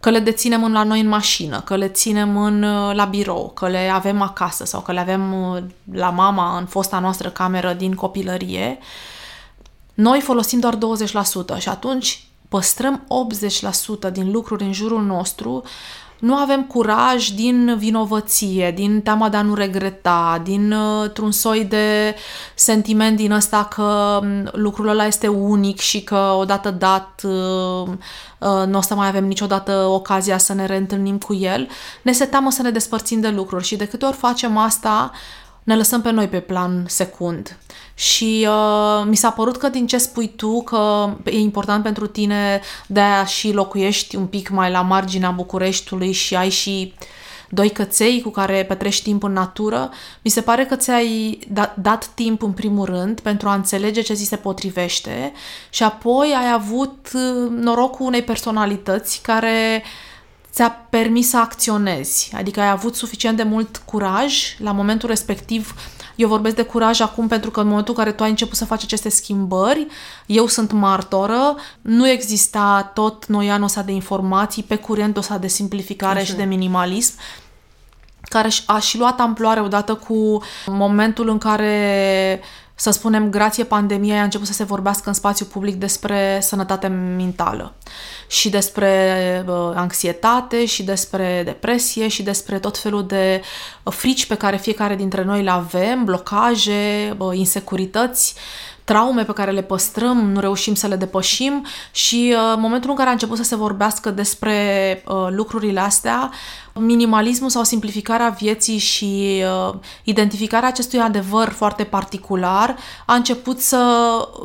că le deținem în la noi în mașină, că le ținem în, uh, la birou, că le avem acasă sau că le avem uh, la mama în fosta noastră cameră din copilărie, noi folosim doar 20% și atunci păstrăm 80% din lucruri în jurul nostru nu avem curaj din vinovăție, din teama de a nu regreta, din un soi de sentiment din ăsta că lucrul ăla este unic și că odată dat nu o să mai avem niciodată ocazia să ne reîntâlnim cu el, ne se teamă să ne despărțim de lucruri și de câte ori facem asta, ne lăsăm pe noi pe plan secund. Și uh, mi s-a părut că din ce spui tu, că e important pentru tine de a și locuiești un pic mai la marginea Bucureștiului și ai și doi căței cu care petrești timp în natură, mi se pare că ți-ai dat, dat timp în primul rând pentru a înțelege ce zi se potrivește și apoi ai avut uh, norocul unei personalități care ți-a permis să acționezi, adică ai avut suficient de mult curaj la momentul respectiv eu vorbesc de curaj acum pentru că în momentul în care tu ai început să faci aceste schimbări, eu sunt martoră, nu exista tot noianul ăsta de informații pe curentul ăsta de simplificare Așa. și de minimalism care a și luat amploare odată cu momentul în care să spunem, grație pandemiei a început să se vorbească în spațiu public despre sănătate mentală și despre uh, anxietate și despre depresie și despre tot felul de uh, frici pe care fiecare dintre noi le avem, blocaje, uh, insecurități traume pe care le păstrăm, nu reușim să le depășim și uh, momentul în care a început să se vorbească despre uh, lucrurile astea, minimalismul sau simplificarea vieții și uh, identificarea acestui adevăr foarte particular a început să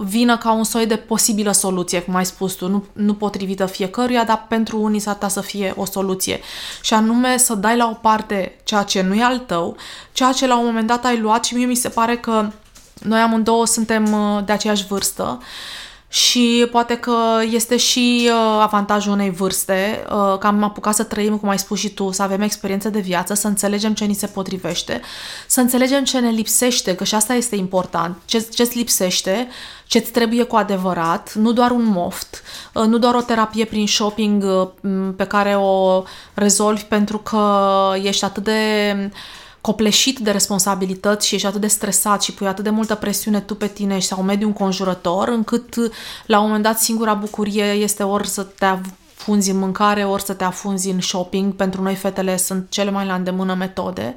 vină ca un soi de posibilă soluție, cum ai spus tu, nu, nu potrivită fiecăruia, dar pentru unii s-ar să fie o soluție. Și anume să dai la o parte ceea ce nu e al tău, ceea ce la un moment dat ai luat și mie mi se pare că noi amândouă suntem uh, de aceeași vârstă și poate că este și uh, avantajul unei vârste, uh, că am apucat să trăim, cum ai spus și tu, să avem experiență de viață, să înțelegem ce ni se potrivește, să înțelegem ce ne lipsește, că și asta este important, ce, ce-ți lipsește, ce-ți trebuie cu adevărat, nu doar un moft, nu doar o terapie prin shopping pe care o rezolvi pentru că ești atât de copleșit de responsabilități și ești atât de stresat și pui atât de multă presiune tu pe tine sau mediul înconjurător, încât la un moment dat singura bucurie este ori să te afunzi în mâncare, ori să te afunzi în shopping. Pentru noi fetele sunt cele mai la îndemână metode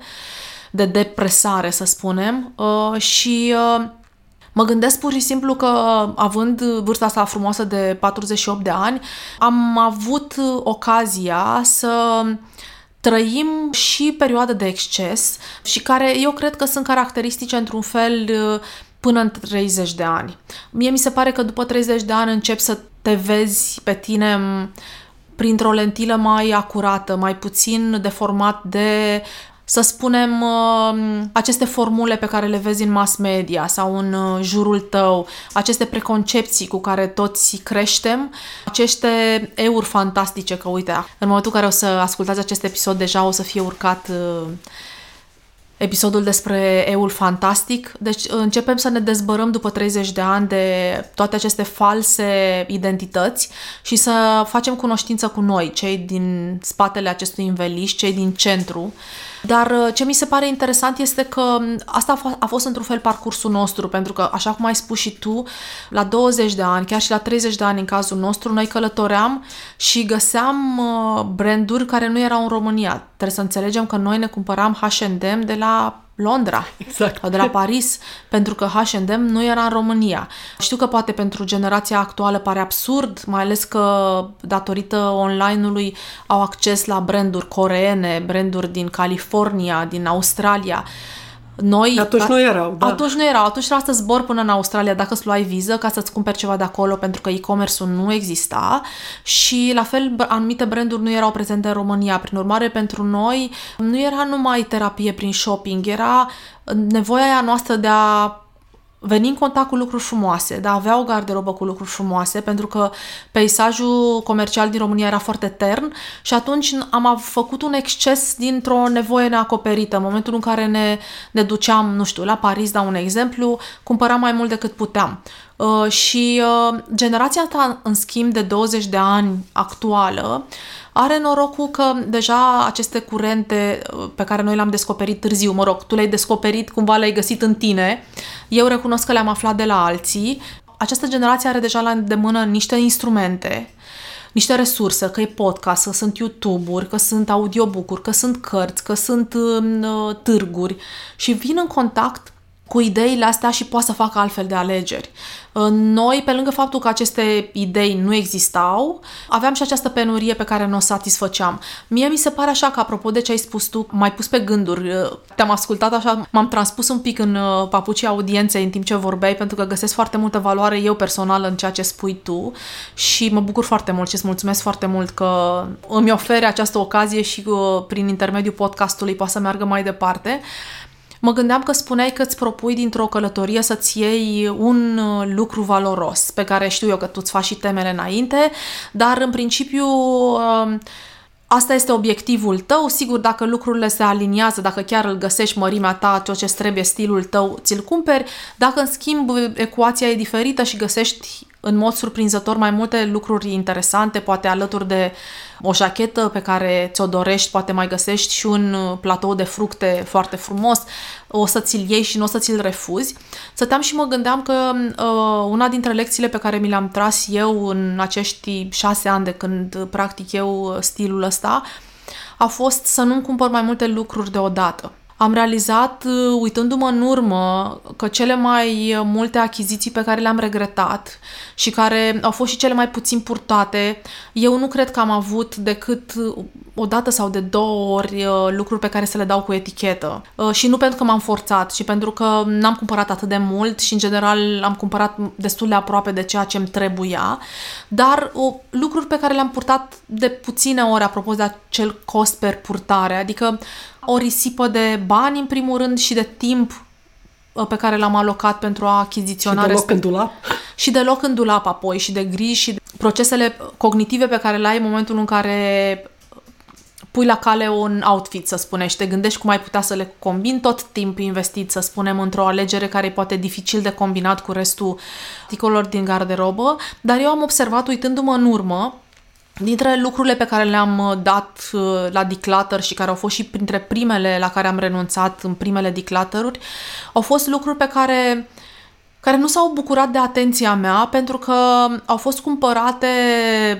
de depresare, să spunem, uh, și uh, Mă gândesc pur și simplu că, având vârsta asta frumoasă de 48 de ani, am avut ocazia să trăim și perioade de exces și care eu cred că sunt caracteristice într-un fel până în 30 de ani. Mie mi se pare că după 30 de ani începi să te vezi pe tine printr-o lentilă mai acurată, mai puțin deformat de să spunem, uh, aceste formule pe care le vezi în mass media sau în uh, jurul tău, aceste preconcepții cu care toți creștem, aceste euri fantastice, că uite, în momentul în care o să ascultați acest episod, deja o să fie urcat uh, episodul despre eul fantastic. Deci începem să ne dezbărăm după 30 de ani de toate aceste false identități și să facem cunoștință cu noi, cei din spatele acestui înveliș, cei din centru. Dar uh, ce mi se pare interesant este că um, asta a fost într-un fel parcursul nostru, pentru că, așa cum ai spus și tu, la 20 de ani, chiar și la 30 de ani în cazul nostru, noi călătoream și găseam uh, branduri care nu erau în România. Trebuie să înțelegem că noi ne cumpăram H&M de la Londra exact. sau de la Paris, pentru că H&M nu era în România. Știu că poate pentru generația actuală pare absurd, mai ales că datorită online-ului au acces la branduri coreene, branduri din California, din Australia. Noi, atunci nu erau. Da. Atunci nu erau. Atunci era să zbor până în Australia dacă îți luai viză ca să-ți cumperi ceva de acolo pentru că e-commerce-ul nu exista și la fel anumite branduri nu erau prezente în România. Prin urmare, pentru noi nu era numai terapie prin shopping, era nevoia aia noastră de a veni în contact cu lucruri frumoase, de a avea o garderobă cu lucruri frumoase, pentru că peisajul comercial din România era foarte tern și atunci am făcut un exces dintr-o nevoie neacoperită. În momentul în care ne, ne duceam, nu știu, la Paris, dau un exemplu, cumpăram mai mult decât puteam. Uh, și uh, generația asta, în schimb, de 20 de ani actuală, are norocul că deja aceste curente uh, pe care noi le-am descoperit târziu, mă rog, tu le-ai descoperit, cumva le-ai găsit în tine, eu recunosc că le-am aflat de la alții, această generație are deja la îndemână niște instrumente niște resurse, că e podcast, că sunt YouTube-uri, că sunt audiobook-uri, că sunt cărți, că sunt uh, târguri și vin în contact cu ideile astea și poate să facă altfel de alegeri. Noi, pe lângă faptul că aceste idei nu existau, aveam și această penurie pe care nu o satisfăceam. Mie mi se pare așa că, apropo de ce ai spus tu, mai pus pe gânduri, te-am ascultat așa, m-am transpus un pic în uh, papucii audienței în timp ce vorbeai, pentru că găsesc foarte multă valoare eu personal în ceea ce spui tu și mă bucur foarte mult și îți mulțumesc foarte mult că îmi oferi această ocazie și uh, prin intermediul podcastului poate să meargă mai departe. Mă gândeam că spuneai că îți propui dintr-o călătorie să-ți iei un uh, lucru valoros, pe care știu eu că tu îți faci și temele înainte, dar în principiu um, Asta este obiectivul tău, sigur, dacă lucrurile se aliniază, dacă chiar îl găsești mărimea ta, ceea ce trebuie, stilul tău, ți-l cumperi. Dacă, în schimb, ecuația e diferită și găsești în mod surprinzător mai multe lucruri interesante, poate alături de o jachetă pe care ți-o dorești, poate mai găsești și un platou de fructe foarte frumos, o să ți-l iei și nu o să ți-l refuzi. Stăteam și mă gândeam că uh, una dintre lecțiile pe care mi le-am tras eu în acești șase ani de când practic eu stilul ăsta a fost să nu-mi cumpăr mai multe lucruri deodată am realizat, uh, uitându-mă în urmă, că cele mai multe achiziții pe care le-am regretat și care au fost și cele mai puțin purtate, eu nu cred că am avut decât o dată sau de două ori uh, lucruri pe care să le dau cu etichetă. Uh, și nu pentru că m-am forțat, ci pentru că n-am cumpărat atât de mult și, în general, am cumpărat destul de aproape de ceea ce îmi trebuia, dar lucruri pe care le-am purtat de puține ori, apropo de acel cost per purtare, adică o risipă de bani, în primul rând, și de timp uh, pe care l-am alocat pentru a achiziționa. Și de loc în dulap. Și de loc în dulap apoi, și de griji și de procesele cognitive pe care le ai în momentul în care pui la cale un outfit, să spunem, și te gândești cum ai putea să le combini tot timpul investit, să spunem, într-o alegere care e poate dificil de combinat cu restul articolelor din garderobă, dar eu am observat, uitându-mă în urmă, Dintre lucrurile pe care le-am uh, dat uh, la declutter și care au fost și printre primele la care am renunțat în primele declutteruri, au fost lucruri pe care care nu s-au bucurat de atenția mea pentru că au fost cumpărate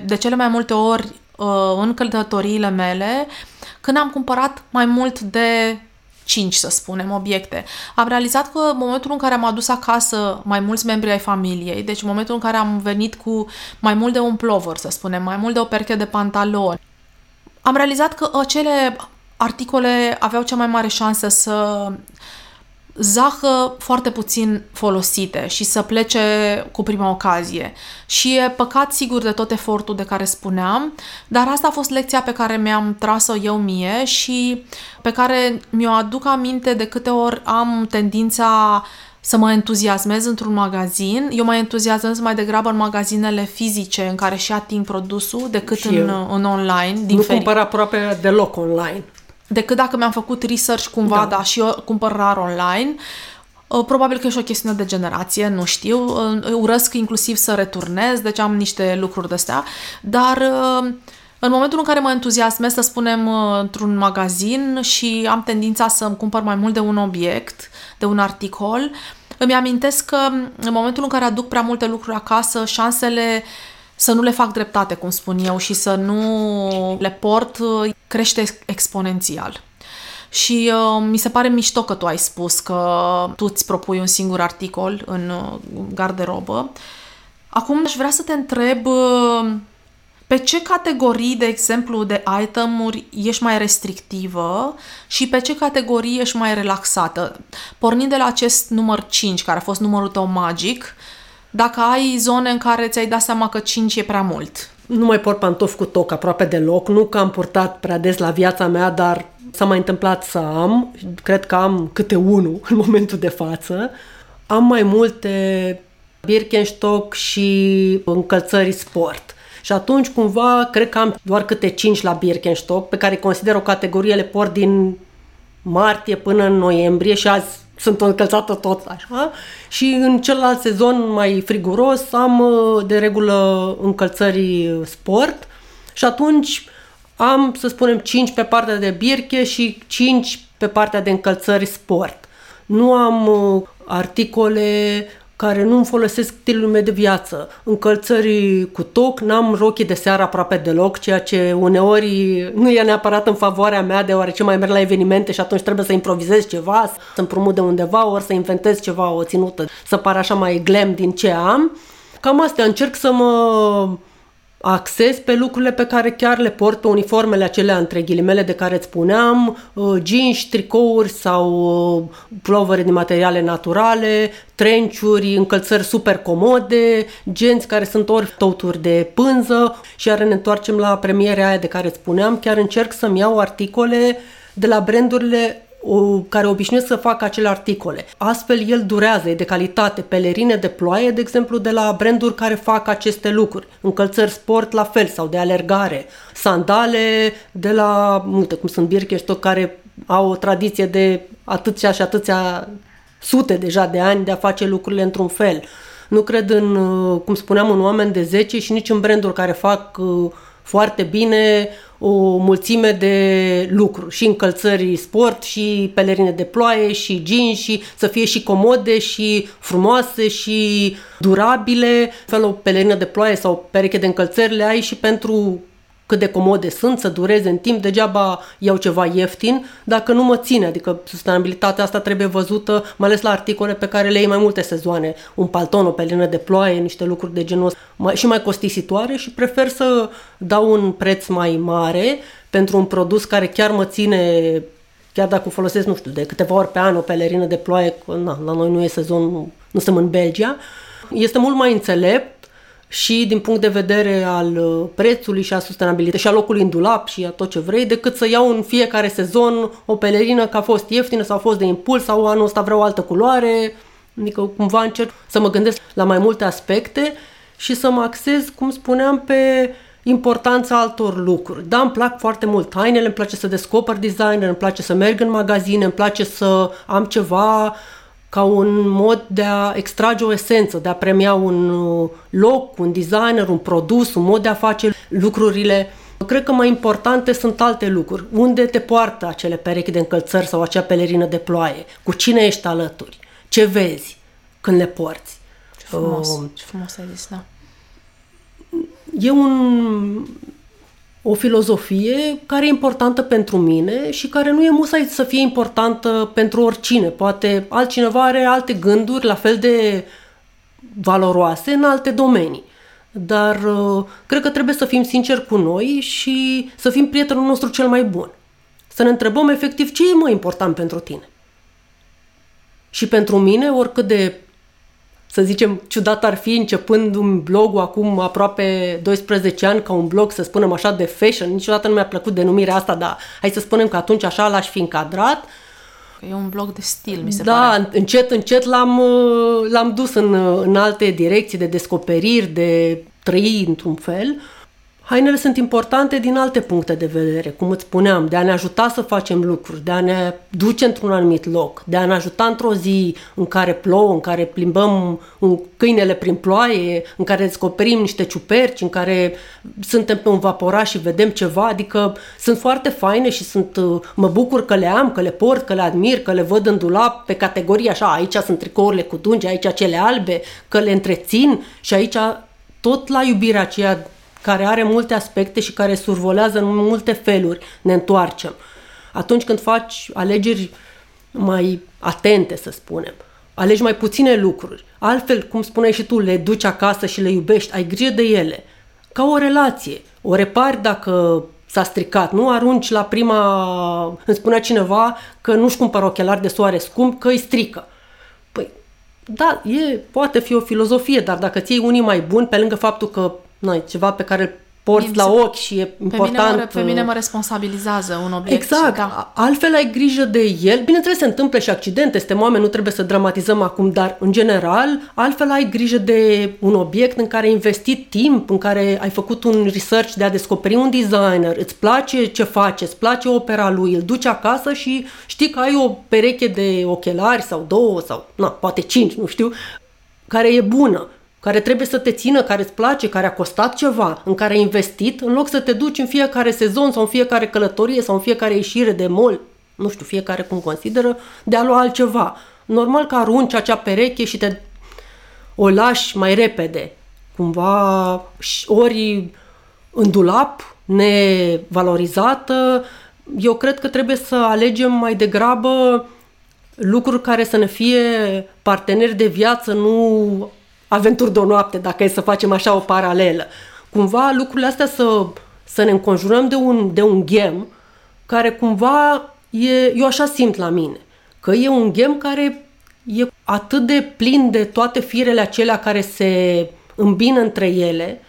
de cele mai multe ori uh, în călătoriile mele când am cumpărat mai mult de 5, să spunem, obiecte. Am realizat că în momentul în care am adus acasă mai mulți membri ai familiei, deci în momentul în care am venit cu mai mult de un plover, să spunem, mai mult de o pereche de pantaloni, am realizat că acele articole aveau cea mai mare șansă să zahă foarte puțin folosite și să plece cu prima ocazie. Și e păcat, sigur, de tot efortul de care spuneam, dar asta a fost lecția pe care mi-am tras-o eu mie și pe care mi-o aduc aminte de câte ori am tendința să mă entuziasmez într-un magazin. Eu mă entuziasmez mai degrabă în magazinele fizice în care și ating produsul decât în, în online. Din nu feri... cumpăr aproape deloc online decât dacă mi-am făcut research cumva, da, da și eu cumpăr rar online. Uh, probabil că e și o chestiune de generație, nu știu. Uh, urăsc inclusiv să returnez, deci am niște lucruri de astea. Dar uh, în momentul în care mă entuziasmez, să spunem, într-un magazin și am tendința să-mi cumpăr mai mult de un obiect, de un articol, îmi amintesc că în momentul în care aduc prea multe lucruri acasă, șansele să nu le fac dreptate, cum spun eu, și să nu le port, crește exponențial. Și uh, mi se pare mișto că tu ai spus că tu îți propui un singur articol în uh, garderobă. Acum aș vrea să te întreb uh, pe ce categorii, de exemplu, de itemuri ești mai restrictivă și pe ce categorii ești mai relaxată? Pornind de la acest număr 5, care a fost numărul tău magic, dacă ai zone în care ți-ai dat seama că 5 e prea mult. Nu mai port pantofi cu toc aproape deloc, nu că am purtat prea des la viața mea, dar s-a mai întâmplat să am, cred că am câte unul în momentul de față. Am mai multe Birkenstock și încălțări sport. Și atunci, cumva, cred că am doar câte 5 la Birkenstock, pe care consider o categorie, le port din martie până în noiembrie și azi sunt încălțată tot așa și în celălalt sezon mai friguros am uh, de regulă încălțări sport și atunci am, să spunem, 5 pe partea de birche și 5 pe partea de încălțări sport. Nu am uh, articole care nu îmi folosesc stilul meu de viață. Încălțări cu toc, n-am rochii de seară aproape deloc, ceea ce uneori nu e neapărat în favoarea mea, deoarece mai merg la evenimente și atunci trebuie să improvizez ceva, să împrumut de undeva, ori să inventez ceva, o ținută, să par așa mai glam din ce am. Cam asta, încerc să mă acces pe lucrurile pe care chiar le port pe uniformele acelea între ghilimele de care îți spuneam, uh, jeans, tricouri sau uh, plovere din materiale naturale, trenciuri, încălțări super comode, genți care sunt ori toturi de pânză. Și iar ne întoarcem la premierea aia de care îți spuneam, chiar încerc să-mi iau articole de la brandurile o, care obișnuiesc să facă acele articole. Astfel, el durează, e de calitate. Pelerine de ploaie, de exemplu, de la branduri care fac aceste lucruri. Încălțări sport, la fel, sau de alergare. Sandale de la, multe, cum sunt Birkenstock, care au o tradiție de atâția și atâția sute deja de ani de a face lucrurile într-un fel. Nu cred în, cum spuneam, un oameni de 10 și nici în branduri care fac uh, foarte bine o mulțime de lucruri, și încălțări sport, și pelerine de ploaie, și jeans, și să fie și comode, și frumoase, și durabile. Fel o pelerină de ploaie sau o pereche de încălțări le ai și pentru cât de comode sunt, să dureze în timp, degeaba iau ceva ieftin dacă nu mă ține, adică sustenabilitatea asta trebuie văzută, mai ales la articole pe care le iei mai multe sezoane, un palton, o pelină de ploaie, niște lucruri de genul ăsta, mai, și mai costisitoare și prefer să dau un preț mai mare pentru un produs care chiar mă ține chiar dacă o folosesc, nu știu, de câteva ori pe an o pelerină de ploaie, na, la noi nu e sezon, nu, nu suntem în Belgia, este mult mai înțelept și din punct de vedere al uh, prețului și a sustenabilității și a locului în dulap și a tot ce vrei, decât să iau în fiecare sezon o pelerină că a fost ieftină sau a fost de impuls sau anul ăsta vreau o altă culoare. Adică cumva încerc să mă gândesc la mai multe aspecte și să mă axez, cum spuneam, pe importanța altor lucruri. Da, îmi plac foarte mult hainele, îmi place să descoper designer, îmi place să merg în magazine, îmi place să am ceva ca un mod de a extrage o esență, de a premia un uh, loc, un designer, un produs, un mod de a face lucrurile. Cred că mai importante sunt alte lucruri. Unde te poartă acele perechi de încălțări sau acea pelerină de ploaie? Cu cine ești alături? Ce vezi când le porți? Ce frumos, uh, ce frumos ai zis, da. E un o filozofie care e importantă pentru mine și care nu e musai să fie importantă pentru oricine. Poate altcineva are alte gânduri la fel de valoroase în alte domenii. Dar uh, cred că trebuie să fim sinceri cu noi și să fim prietenul nostru cel mai bun. Să ne întrebăm efectiv ce e mai important pentru tine. Și pentru mine, oricât de să zicem, ciudat ar fi începând un blog acum aproape 12 ani ca un blog, să spunem așa, de fashion. Niciodată nu mi-a plăcut denumirea asta, dar hai să spunem că atunci așa l-aș fi încadrat. E un blog de stil, mi se da, pare. Da, încet, încet l-am, l-am dus în, în alte direcții de descoperiri, de trăi într-un fel. Hainele sunt importante din alte puncte de vedere, cum îți spuneam, de a ne ajuta să facem lucruri, de a ne duce într-un anumit loc, de a ne ajuta într-o zi în care plouă, în care plimbăm un câinele prin ploaie, în care descoperim niște ciuperci, în care suntem pe un vaporaș și vedem ceva, adică sunt foarte faine și sunt, mă bucur că le am, că le port, că le admir, că le văd în dulap pe categorii așa, aici sunt tricourile cu dungi, aici cele albe, că le întrețin și aici tot la iubirea aceea care are multe aspecte și care survolează în multe feluri, ne întoarcem. Atunci când faci alegeri mai atente, să spunem, alegi mai puține lucruri, altfel, cum spuneai și tu, le duci acasă și le iubești, ai grijă de ele, ca o relație. O repari dacă s-a stricat, nu arunci la prima... Îmi spunea cineva că nu-și cumpără ochelari de soare scump, că îi strică. Păi, da, e, poate fi o filozofie, dar dacă ți unii mai buni, pe lângă faptul că noi, ceva pe care porți la ochi și e important. Pe mine, mă, pe mine mă responsabilizează un obiect. Exact. Da. Altfel ai grijă de el. Bineînțeles, se întâmplă și accidente, suntem oameni, nu trebuie să dramatizăm acum, dar în general, altfel ai grijă de un obiect în care ai investit timp, în care ai făcut un research de a descoperi un designer, îți place ce face, îți place opera lui, îl duci acasă și știi că ai o pereche de ochelari sau două sau, na, poate cinci, nu știu, care e bună care trebuie să te țină, care îți place, care a costat ceva, în care ai investit, în loc să te duci în fiecare sezon sau în fiecare călătorie sau în fiecare ieșire de mol, nu știu, fiecare cum consideră, de a lua altceva. Normal că arunci acea pereche și te o lași mai repede, cumva ori în dulap, nevalorizată, eu cred că trebuie să alegem mai degrabă lucruri care să ne fie parteneri de viață, nu aventuri de o noapte, dacă e să facem așa o paralelă. Cumva lucrurile astea să, să ne înconjurăm de un, de un ghem care cumva e, eu așa simt la mine, că e un ghem care e atât de plin de toate firele acelea care se îmbină între ele,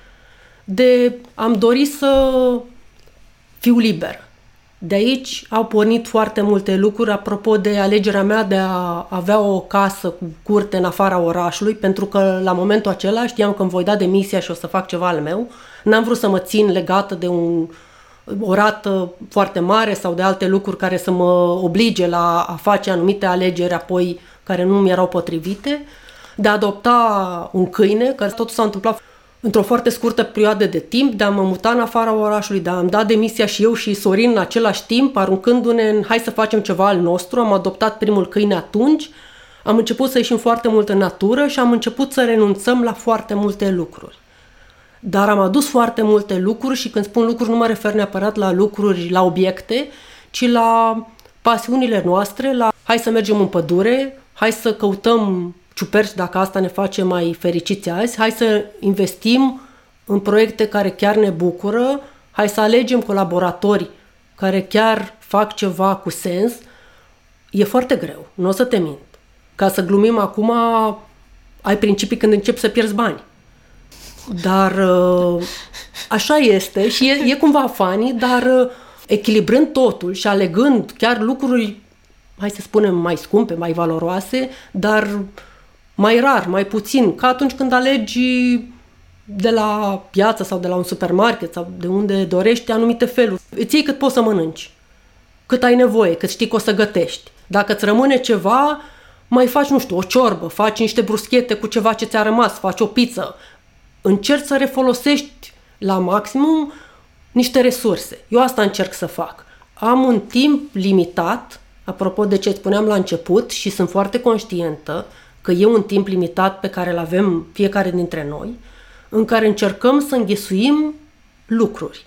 de am dorit să fiu liber. De aici au pornit foarte multe lucruri apropo de alegerea mea de a avea o casă cu curte în afara orașului, pentru că la momentul acela știam că îmi voi da demisia și o să fac ceva al meu. N-am vrut să mă țin legată de un, o rată foarte mare sau de alte lucruri care să mă oblige la a face anumite alegeri apoi care nu mi erau potrivite, de a adopta un câine, că totul s-a întâmplat într-o foarte scurtă perioadă de timp, de a mă muta în afara orașului, de a-mi da demisia și eu și Sorin în același timp, aruncându-ne în hai să facem ceva al nostru. Am adoptat primul câine atunci, am început să ieșim foarte mult în natură și am început să renunțăm la foarte multe lucruri. Dar am adus foarte multe lucruri și când spun lucruri nu mă refer neapărat la lucruri, la obiecte, ci la pasiunile noastre, la hai să mergem în pădure, hai să căutăm ciuperci dacă asta ne face mai fericiți azi, hai să investim în proiecte care chiar ne bucură, hai să alegem colaboratori care chiar fac ceva cu sens, e foarte greu, nu o să te mint. Ca să glumim acum, ai principii când începi să pierzi bani. Dar uh, așa este și e, e cumva fani, dar uh, echilibrând totul și alegând chiar lucruri, hai să spunem, mai scumpe, mai valoroase, dar mai rar, mai puțin, ca atunci când alegi de la piață sau de la un supermarket sau de unde dorești anumite feluri. Îți iei cât poți să mănânci, cât ai nevoie, cât știi că o să gătești. Dacă îți rămâne ceva, mai faci, nu știu, o ciorbă, faci niște bruschete cu ceva ce ți-a rămas, faci o pizza. Încerci să refolosești la maximum niște resurse. Eu asta încerc să fac. Am un timp limitat, apropo de ce spuneam la început și sunt foarte conștientă că e un timp limitat pe care îl avem fiecare dintre noi, în care încercăm să înghesuim lucruri.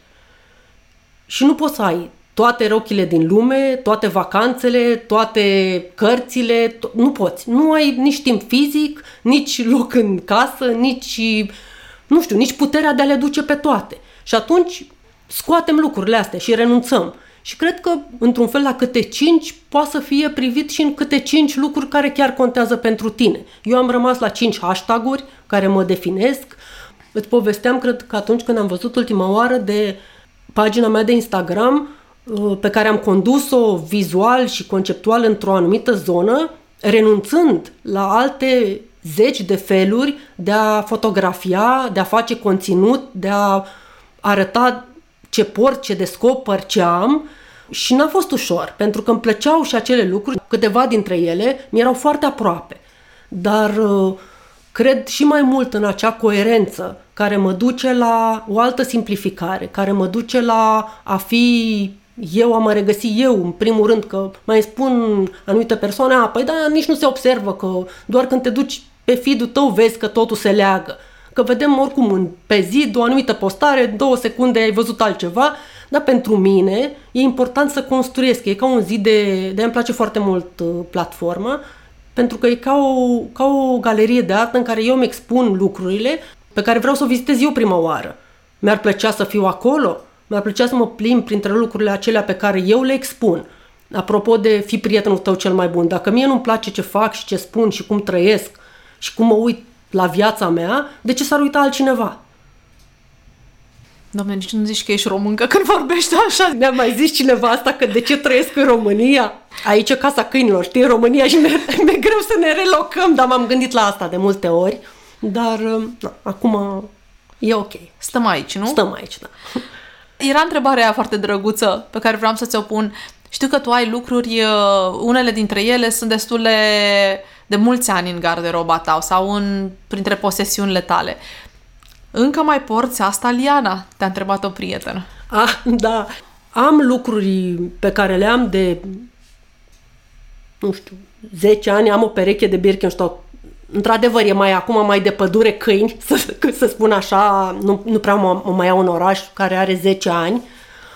Și nu poți să ai toate rochile din lume, toate vacanțele, toate cărțile, to- nu poți. Nu ai nici timp fizic, nici loc în casă, nici, nu știu, nici puterea de a le duce pe toate. Și atunci scoatem lucrurile astea și renunțăm. Și cred că, într-un fel, la câte cinci poate să fie privit și în câte cinci lucruri care chiar contează pentru tine. Eu am rămas la cinci hashtag-uri care mă definesc. Îți povesteam, cred că atunci când am văzut ultima oară de pagina mea de Instagram, uh, pe care am condus-o vizual și conceptual într-o anumită zonă, renunțând la alte zeci de feluri de a fotografia, de a face conținut, de a arăta ce port, ce descoper, ce am și n-a fost ușor, pentru că îmi plăceau și acele lucruri, câteva dintre ele mi erau foarte aproape. Dar uh, cred și mai mult în acea coerență care mă duce la o altă simplificare, care mă duce la a fi eu, a mă regăsi eu, în primul rând, că mai spun anumite persoane, a, păi da, nici nu se observă, că doar când te duci pe feed tău vezi că totul se leagă că vedem oricum în, pe zi de o anumită postare, două secunde ai văzut altceva, dar pentru mine e important să construiesc. E ca un zi de... de îmi place foarte mult uh, platforma, pentru că e ca o, ca o galerie de artă în care eu îmi expun lucrurile pe care vreau să o vizitez eu prima oară. Mi-ar plăcea să fiu acolo, mi-ar plăcea să mă plimb printre lucrurile acelea pe care eu le expun. Apropo de fi prietenul tău cel mai bun, dacă mie nu-mi place ce fac și ce spun și cum trăiesc și cum mă uit la viața mea, de ce s-ar uita altcineva? Doamne, nici nu zici că ești româncă când vorbești așa. Ne-a mai zis cineva asta că de ce trăiesc în România? Aici e casa câinilor, știi, în România și mi-e, mi-e greu să ne relocăm, dar m-am gândit la asta de multe ori. Dar, na, acum e ok. Stăm aici, nu? Stăm aici, da. Era întrebarea foarte drăguță pe care vreau să ți-o pun. Știu că tu ai lucruri, uh, unele dintre ele sunt destul de, de mulți ani în garderoba ta sau în, printre posesiunile tale. Încă mai porți asta, Liana? Te-a întrebat o prietenă. Ah, da. Am lucruri pe care le am de, nu știu, 10 ani. Am o pereche de Birkenstock într-adevăr, e mai acum mai de pădure câini, să, să spun așa, nu, nu prea mă, mă mai iau un oraș care are 10 ani.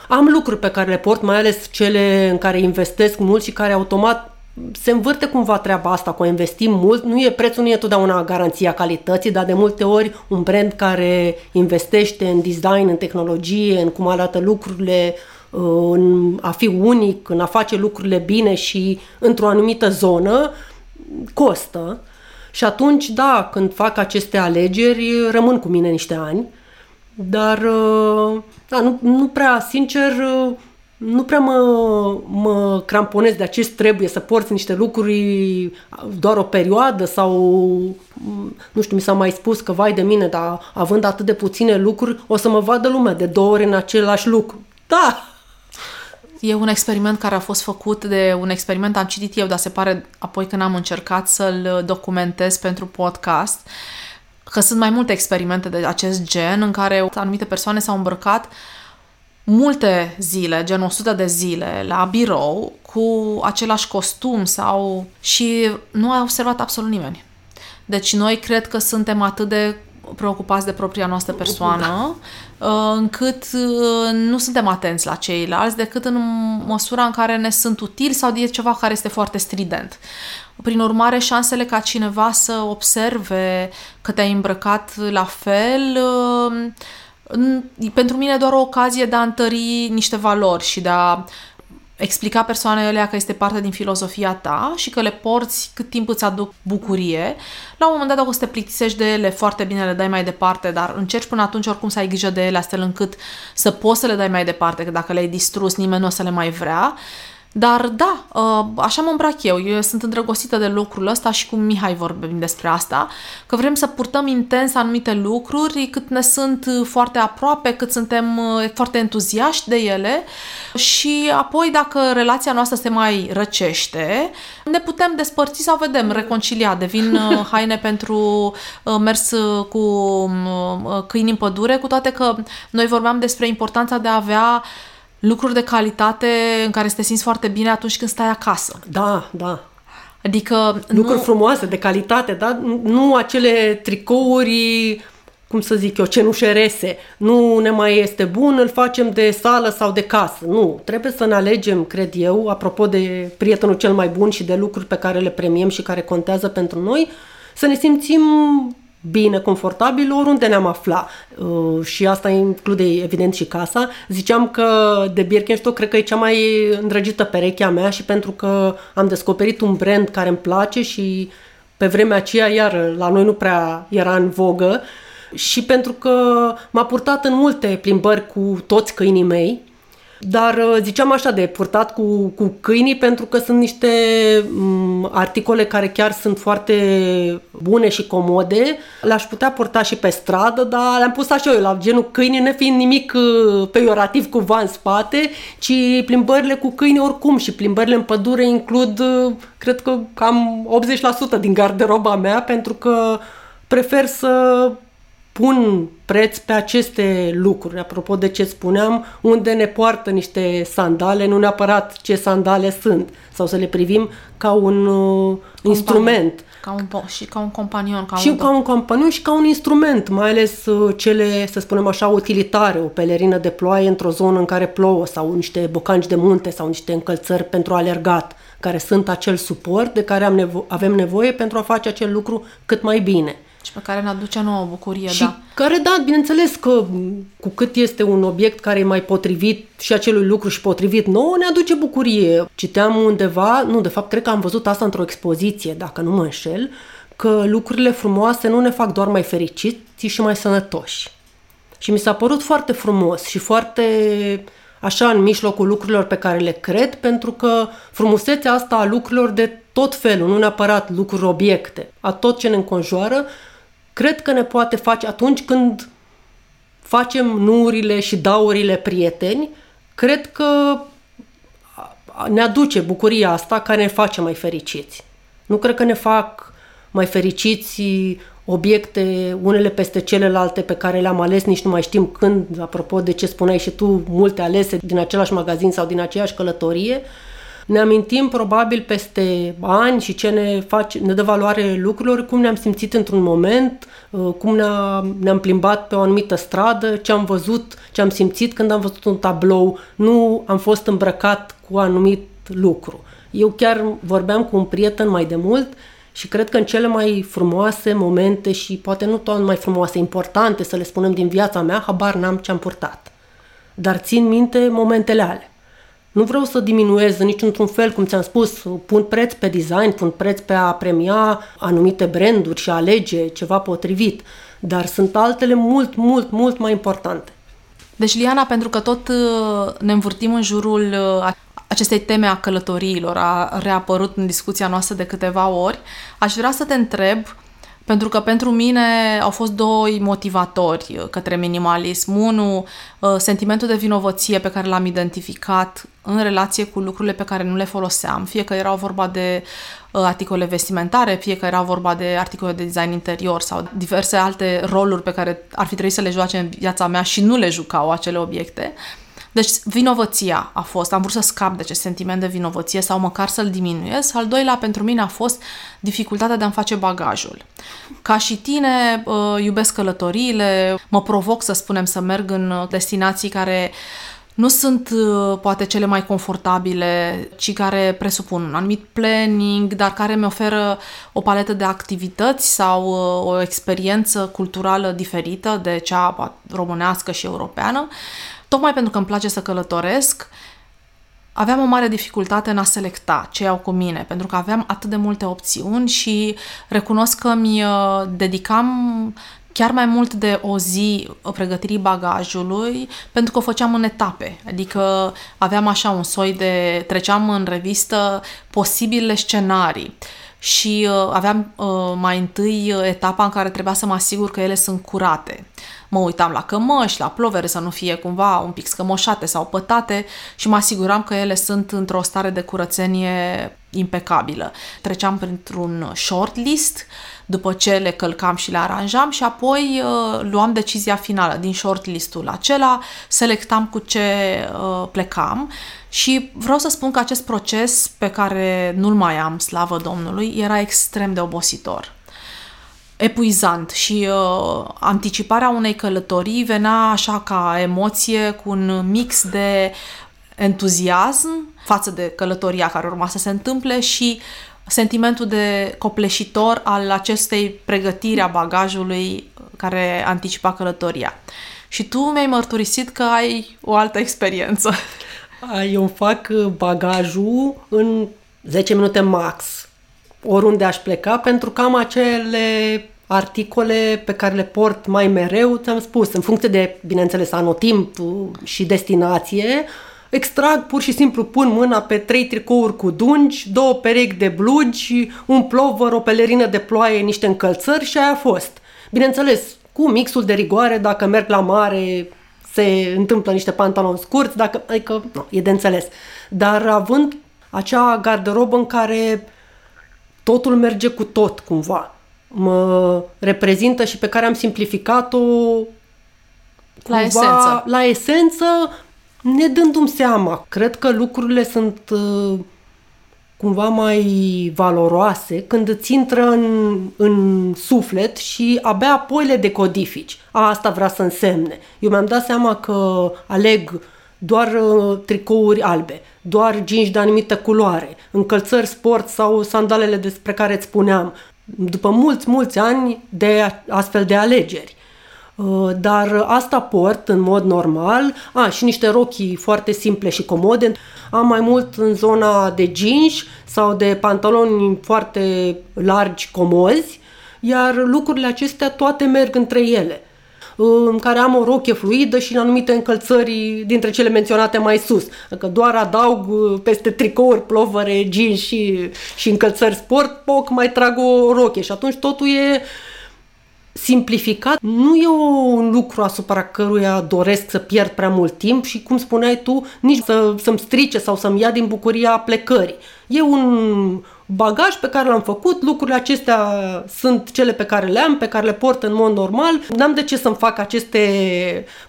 Am lucruri pe care le port, mai ales cele în care investesc mult și care automat se învârte cumva treaba asta cu a investi mult. Nu e prețul, nu e totdeauna garanția calității, dar de multe ori un brand care investește în design, în tehnologie, în cum arată lucrurile, în a fi unic, în a face lucrurile bine și într-o anumită zonă, costă. Și atunci, da, când fac aceste alegeri, rămân cu mine niște ani, dar da, nu, nu prea, sincer, nu prea mă, mă cramponez de acest trebuie să porți niște lucruri doar o perioadă sau, nu știu, mi s-a mai spus că vai de mine, dar având atât de puține lucruri, o să mă vadă lumea de două ori în același lucru. Da, E un experiment care a fost făcut de un experiment, am citit eu, dar se pare apoi când am încercat să-l documentez pentru podcast, că sunt mai multe experimente de acest gen în care anumite persoane s-au îmbrăcat multe zile, gen 100 de zile, la birou, cu același costum sau... și nu a observat absolut nimeni. Deci noi cred că suntem atât de preocupați de propria noastră persoană, da. Uh, încât uh, nu suntem atenți la ceilalți, decât în măsura în care ne sunt utili sau e ceva care este foarte strident. Prin urmare, șansele ca cineva să observe că te-ai îmbrăcat la fel uh, pentru mine e doar o ocazie de a întări niște valori și de a explica persoanei alea că este parte din filozofia ta și că le porți cât timp îți aduc bucurie. La un moment dat, dacă o să te plictisești de ele, foarte bine le dai mai departe, dar încerci până atunci oricum să ai grijă de ele astfel încât să poți să le dai mai departe, că dacă le-ai distrus, nimeni nu o să le mai vrea. Dar da, uh, așa mă îmbrac eu. Eu sunt îndrăgostită de lucrul ăsta și cu Mihai vorbim despre asta, că vrem să purtăm intens anumite lucruri cât ne sunt foarte aproape, cât suntem uh, foarte entuziaști de ele și apoi dacă relația noastră se mai răcește, ne putem despărți sau vedem, reconcilia, devin uh, haine pentru mers cu câini în pădure, cu toate că noi vorbeam despre importanța de a avea lucruri de calitate în care să te simți foarte bine atunci când stai acasă. Da, da. Adică... Lucruri nu... frumoase, de calitate, da? Nu acele tricouri, cum să zic eu, cenușerese. Nu ne mai este bun, îl facem de sală sau de casă. Nu, trebuie să ne alegem, cred eu, apropo de prietenul cel mai bun și de lucruri pe care le premiem și care contează pentru noi, să ne simțim bine, confortabil, oriunde ne-am afla. Uh, și asta include, evident, și casa. Ziceam că de Birkenstock cred că e cea mai îndrăgită perechea mea și pentru că am descoperit un brand care îmi place și pe vremea aceea, iar la noi nu prea era în vogă, și pentru că m-a purtat în multe plimbări cu toți câinii mei, dar uh, ziceam așa de purtat cu, cu câinii pentru că sunt niște m, mm, articole care chiar sunt foarte bune și comode. Le-aș putea purta și pe stradă, dar le-am pus așa eu la genul câinii, nefiind nimic uh, peiorativ cumva în spate, ci plimbările cu câini oricum și plimbările în pădure includ, uh, cred că cam 80% din garderoba mea pentru că prefer să pun preț pe aceste lucruri. Apropo de ce spuneam, unde ne poartă niște sandale, nu neapărat ce sandale sunt, sau să le privim ca un uh, instrument. Ca un, și ca un companion. Ca și un... ca un companion și ca un instrument, mai ales uh, cele, să spunem așa, utilitare, o pelerină de ploaie într-o zonă în care plouă sau niște bocanci de munte sau niște încălțări pentru alergat, care sunt acel suport de care am nevo- avem nevoie pentru a face acel lucru cât mai bine. Și pe care ne aduce nouă bucurie, și da. care, da, bineînțeles că cu cât este un obiect care e mai potrivit și acelui lucru și potrivit nouă, ne aduce bucurie. Citeam undeva, nu, de fapt, cred că am văzut asta într-o expoziție, dacă nu mă înșel, că lucrurile frumoase nu ne fac doar mai fericiți, ci și mai sănătoși. Și mi s-a părut foarte frumos și foarte așa în mijlocul lucrurilor pe care le cred, pentru că frumusețea asta a lucrurilor de tot felul, nu neapărat lucruri, obiecte, a tot ce ne înconjoară, cred că ne poate face atunci când facem nurile și daurile prieteni, cred că ne aduce bucuria asta care ne face mai fericiți. Nu cred că ne fac mai fericiți obiecte unele peste celelalte pe care le-am ales, nici nu mai știm când, apropo de ce spuneai și tu, multe alese din același magazin sau din aceeași călătorie, Ne amintim probabil peste ani și ce ne, face, ne dă valoare lucrurilor, cum ne-am simțit într-un moment, uh, cum ne-a, ne-am plimbat pe o anumită stradă, ce am văzut, ce am simțit când am văzut un tablou. Nu am fost îmbrăcat cu anumit lucru. Eu chiar vorbeam cu un prieten mai de mult și cred că în cele mai frumoase momente și poate nu toate mai frumoase, importante să le spunem din viața mea, habar n-am ce am purtat. Dar țin minte momentele alea. Nu vreau să diminuez în niciun fel, cum ți-am spus, pun preț pe design, pun preț pe a premia anumite branduri și a alege ceva potrivit, dar sunt altele mult, mult, mult mai importante. Deci, Liana, pentru că tot uh, ne învârtim în jurul uh, acestei teme a călătoriilor, a reapărut în discuția noastră de câteva ori, aș vrea să te întreb pentru că pentru mine au fost doi motivatori uh, către minimalism. Unul, uh, sentimentul de vinovăție pe care l-am identificat în relație cu lucrurile pe care nu le foloseam, fie că erau vorba de uh, articole vestimentare, fie că era vorba de articole de design interior sau diverse alte roluri pe care ar fi trebuit să le joace în viața mea și nu le jucau acele obiecte. Deci vinovăția a fost, am vrut să scap de acest sentiment de vinovăție sau măcar să-l diminuez. Al doilea pentru mine a fost dificultatea de a-mi face bagajul. Ca și tine, uh, iubesc călătoriile, mă provoc să spunem să merg în destinații care nu sunt uh, poate cele mai confortabile, ci care presupun un anumit planning, dar care mi oferă o paletă de activități sau uh, o experiență culturală diferită de cea românească și europeană tocmai pentru că îmi place să călătoresc, aveam o mare dificultate în a selecta ce iau cu mine, pentru că aveam atât de multe opțiuni și recunosc că mi uh, dedicam chiar mai mult de o zi pregătirii bagajului, pentru că o făceam în etape. Adică aveam așa un soi de... treceam în revistă posibile scenarii și uh, aveam uh, mai întâi etapa în care trebuia să mă asigur că ele sunt curate. Mă uitam la cămăși, la plovere să nu fie cumva un pic scămoșate sau pătate și mă asiguram că ele sunt într-o stare de curățenie impecabilă. Treceam printr-un shortlist după ce le călcam și le aranjam și apoi uh, luam decizia finală din shortlistul acela, selectam cu ce uh, plecam și vreau să spun că acest proces pe care nu-l mai am, slavă Domnului, era extrem de obositor epuizant și uh, anticiparea unei călătorii venea așa ca emoție cu un mix de entuziasm față de călătoria care urma să se întâmple și sentimentul de copleșitor al acestei pregătiri a bagajului care anticipa călătoria. Și tu mi-ai mărturisit că ai o altă experiență. Eu fac bagajul în 10 minute max, oriunde aș pleca, pentru că am acele articole pe care le port mai mereu, ți-am spus, în funcție de, bineînțeles, anotimp și destinație, extrag, pur și simplu pun mâna pe trei tricouri cu dungi, două perechi de blugi, un plover, o pelerină de ploaie, niște încălțări și aia a fost. Bineînțeles, cu mixul de rigoare, dacă merg la mare, se întâmplă niște pantaloni scurți, dacă, adică, nu, e de înțeles. Dar având acea garderobă în care totul merge cu tot, cumva mă reprezintă și pe care am simplificat-o la esență. La esență, ne dându-mi seama. Cred că lucrurile sunt uh, cumva mai valoroase când îți intră în, în suflet și abia apoi le decodifici. A, asta vrea să însemne. Eu mi-am dat seama că aleg doar uh, tricouri albe, doar jeans de anumită culoare, încălțări sport sau sandalele despre care îți spuneam, după mulți, mulți ani de astfel de alegeri. Uh, dar asta port în mod normal. A, și niște rochii foarte simple și comode. Am mai mult în zona de jeans sau de pantaloni foarte largi, comozi, iar lucrurile acestea toate merg între ele în care am o rochie fluidă și în anumite încălțări dintre cele menționate mai sus. Că doar adaug uh, peste tricouri, plovere, jeans și, și încălțări sport, poc, mai trag o rochie și atunci totul e simplificat. Nu e un lucru asupra căruia doresc să pierd prea mult timp și, cum spuneai tu, nici să, să-mi strice sau să-mi ia din bucuria plecării. E un bagaj pe care l-am făcut, lucrurile acestea sunt cele pe care le am, pe care le port în mod normal. N-am de ce să-mi fac aceste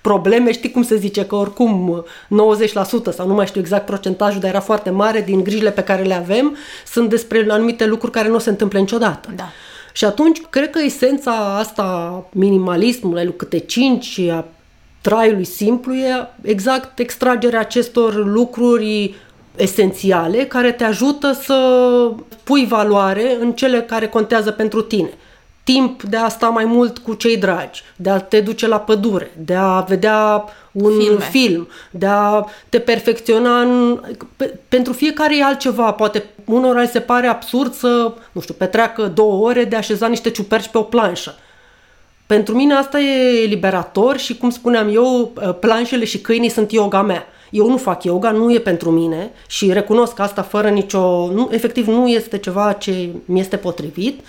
probleme, știi cum se zice, că oricum 90% sau nu mai știu exact procentajul, dar era foarte mare din grijile pe care le avem, sunt despre anumite lucruri care nu se întâmplă niciodată. Da. Și atunci, cred că esența asta minimalismului, lui câte cinci, a traiului simplu, e exact extragerea acestor lucruri esențiale care te ajută să pui valoare în cele care contează pentru tine. Timp de a sta mai mult cu cei dragi, de a te duce la pădure, de a vedea un Filme. film, de a te perfecționa în, pe, pentru fiecare e altceva. Poate unora îi se pare absurd să, nu știu, petreacă două ore de a așeza niște ciuperci pe o planșă. Pentru mine asta e liberator și, cum spuneam eu, planșele și câinii sunt yoga mea. Eu nu fac yoga, nu e pentru mine și recunosc asta fără nicio... Nu, efectiv, nu este ceva ce mi este potrivit,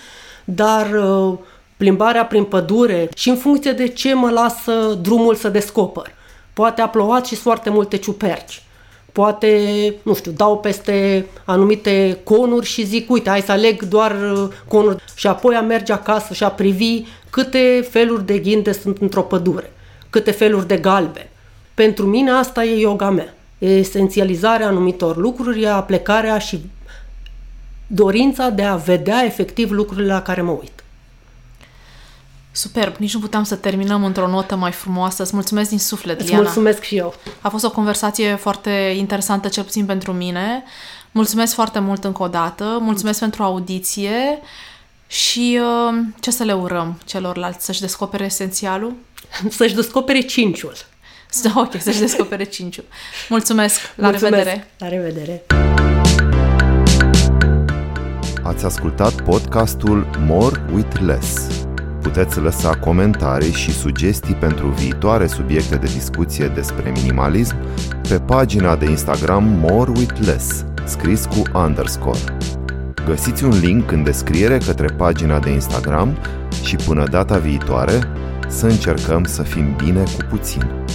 dar uh, plimbarea prin pădure și în funcție de ce mă lasă drumul să descoper. Poate a plouat și sunt foarte multe ciuperci. Poate, nu știu, dau peste anumite conuri și zic, uite, hai să aleg doar uh, conuri și apoi a merge acasă și a privi câte feluri de ghinde sunt într-o pădure, câte feluri de galbe. Pentru mine asta e yoga mea. E esențializarea anumitor lucruri, e aplecarea și dorința de a vedea efectiv lucrurile la care mă uit. Superb, nici nu puteam să terminăm într-o notă mai frumoasă. Îți mulțumesc din suflet, Îți Liana. mulțumesc și eu. A fost o conversație foarte interesantă, cel puțin pentru mine. Mulțumesc foarte mult încă o dată, mulțumesc pentru audiție și uh, ce să le urăm celorlalți? Să-și descopere esențialul? Să-și descopere cinciul. Ok, să-și descopere cinciul. Mulțumesc, la Mulțumesc. revedere! La revedere! Ați ascultat podcastul More with Less. Puteți lăsa comentarii și sugestii pentru viitoare subiecte de discuție despre minimalism pe pagina de Instagram More with Less, scris cu underscore. Găsiți un link în descriere către pagina de Instagram și până data viitoare să încercăm să fim bine cu puțin.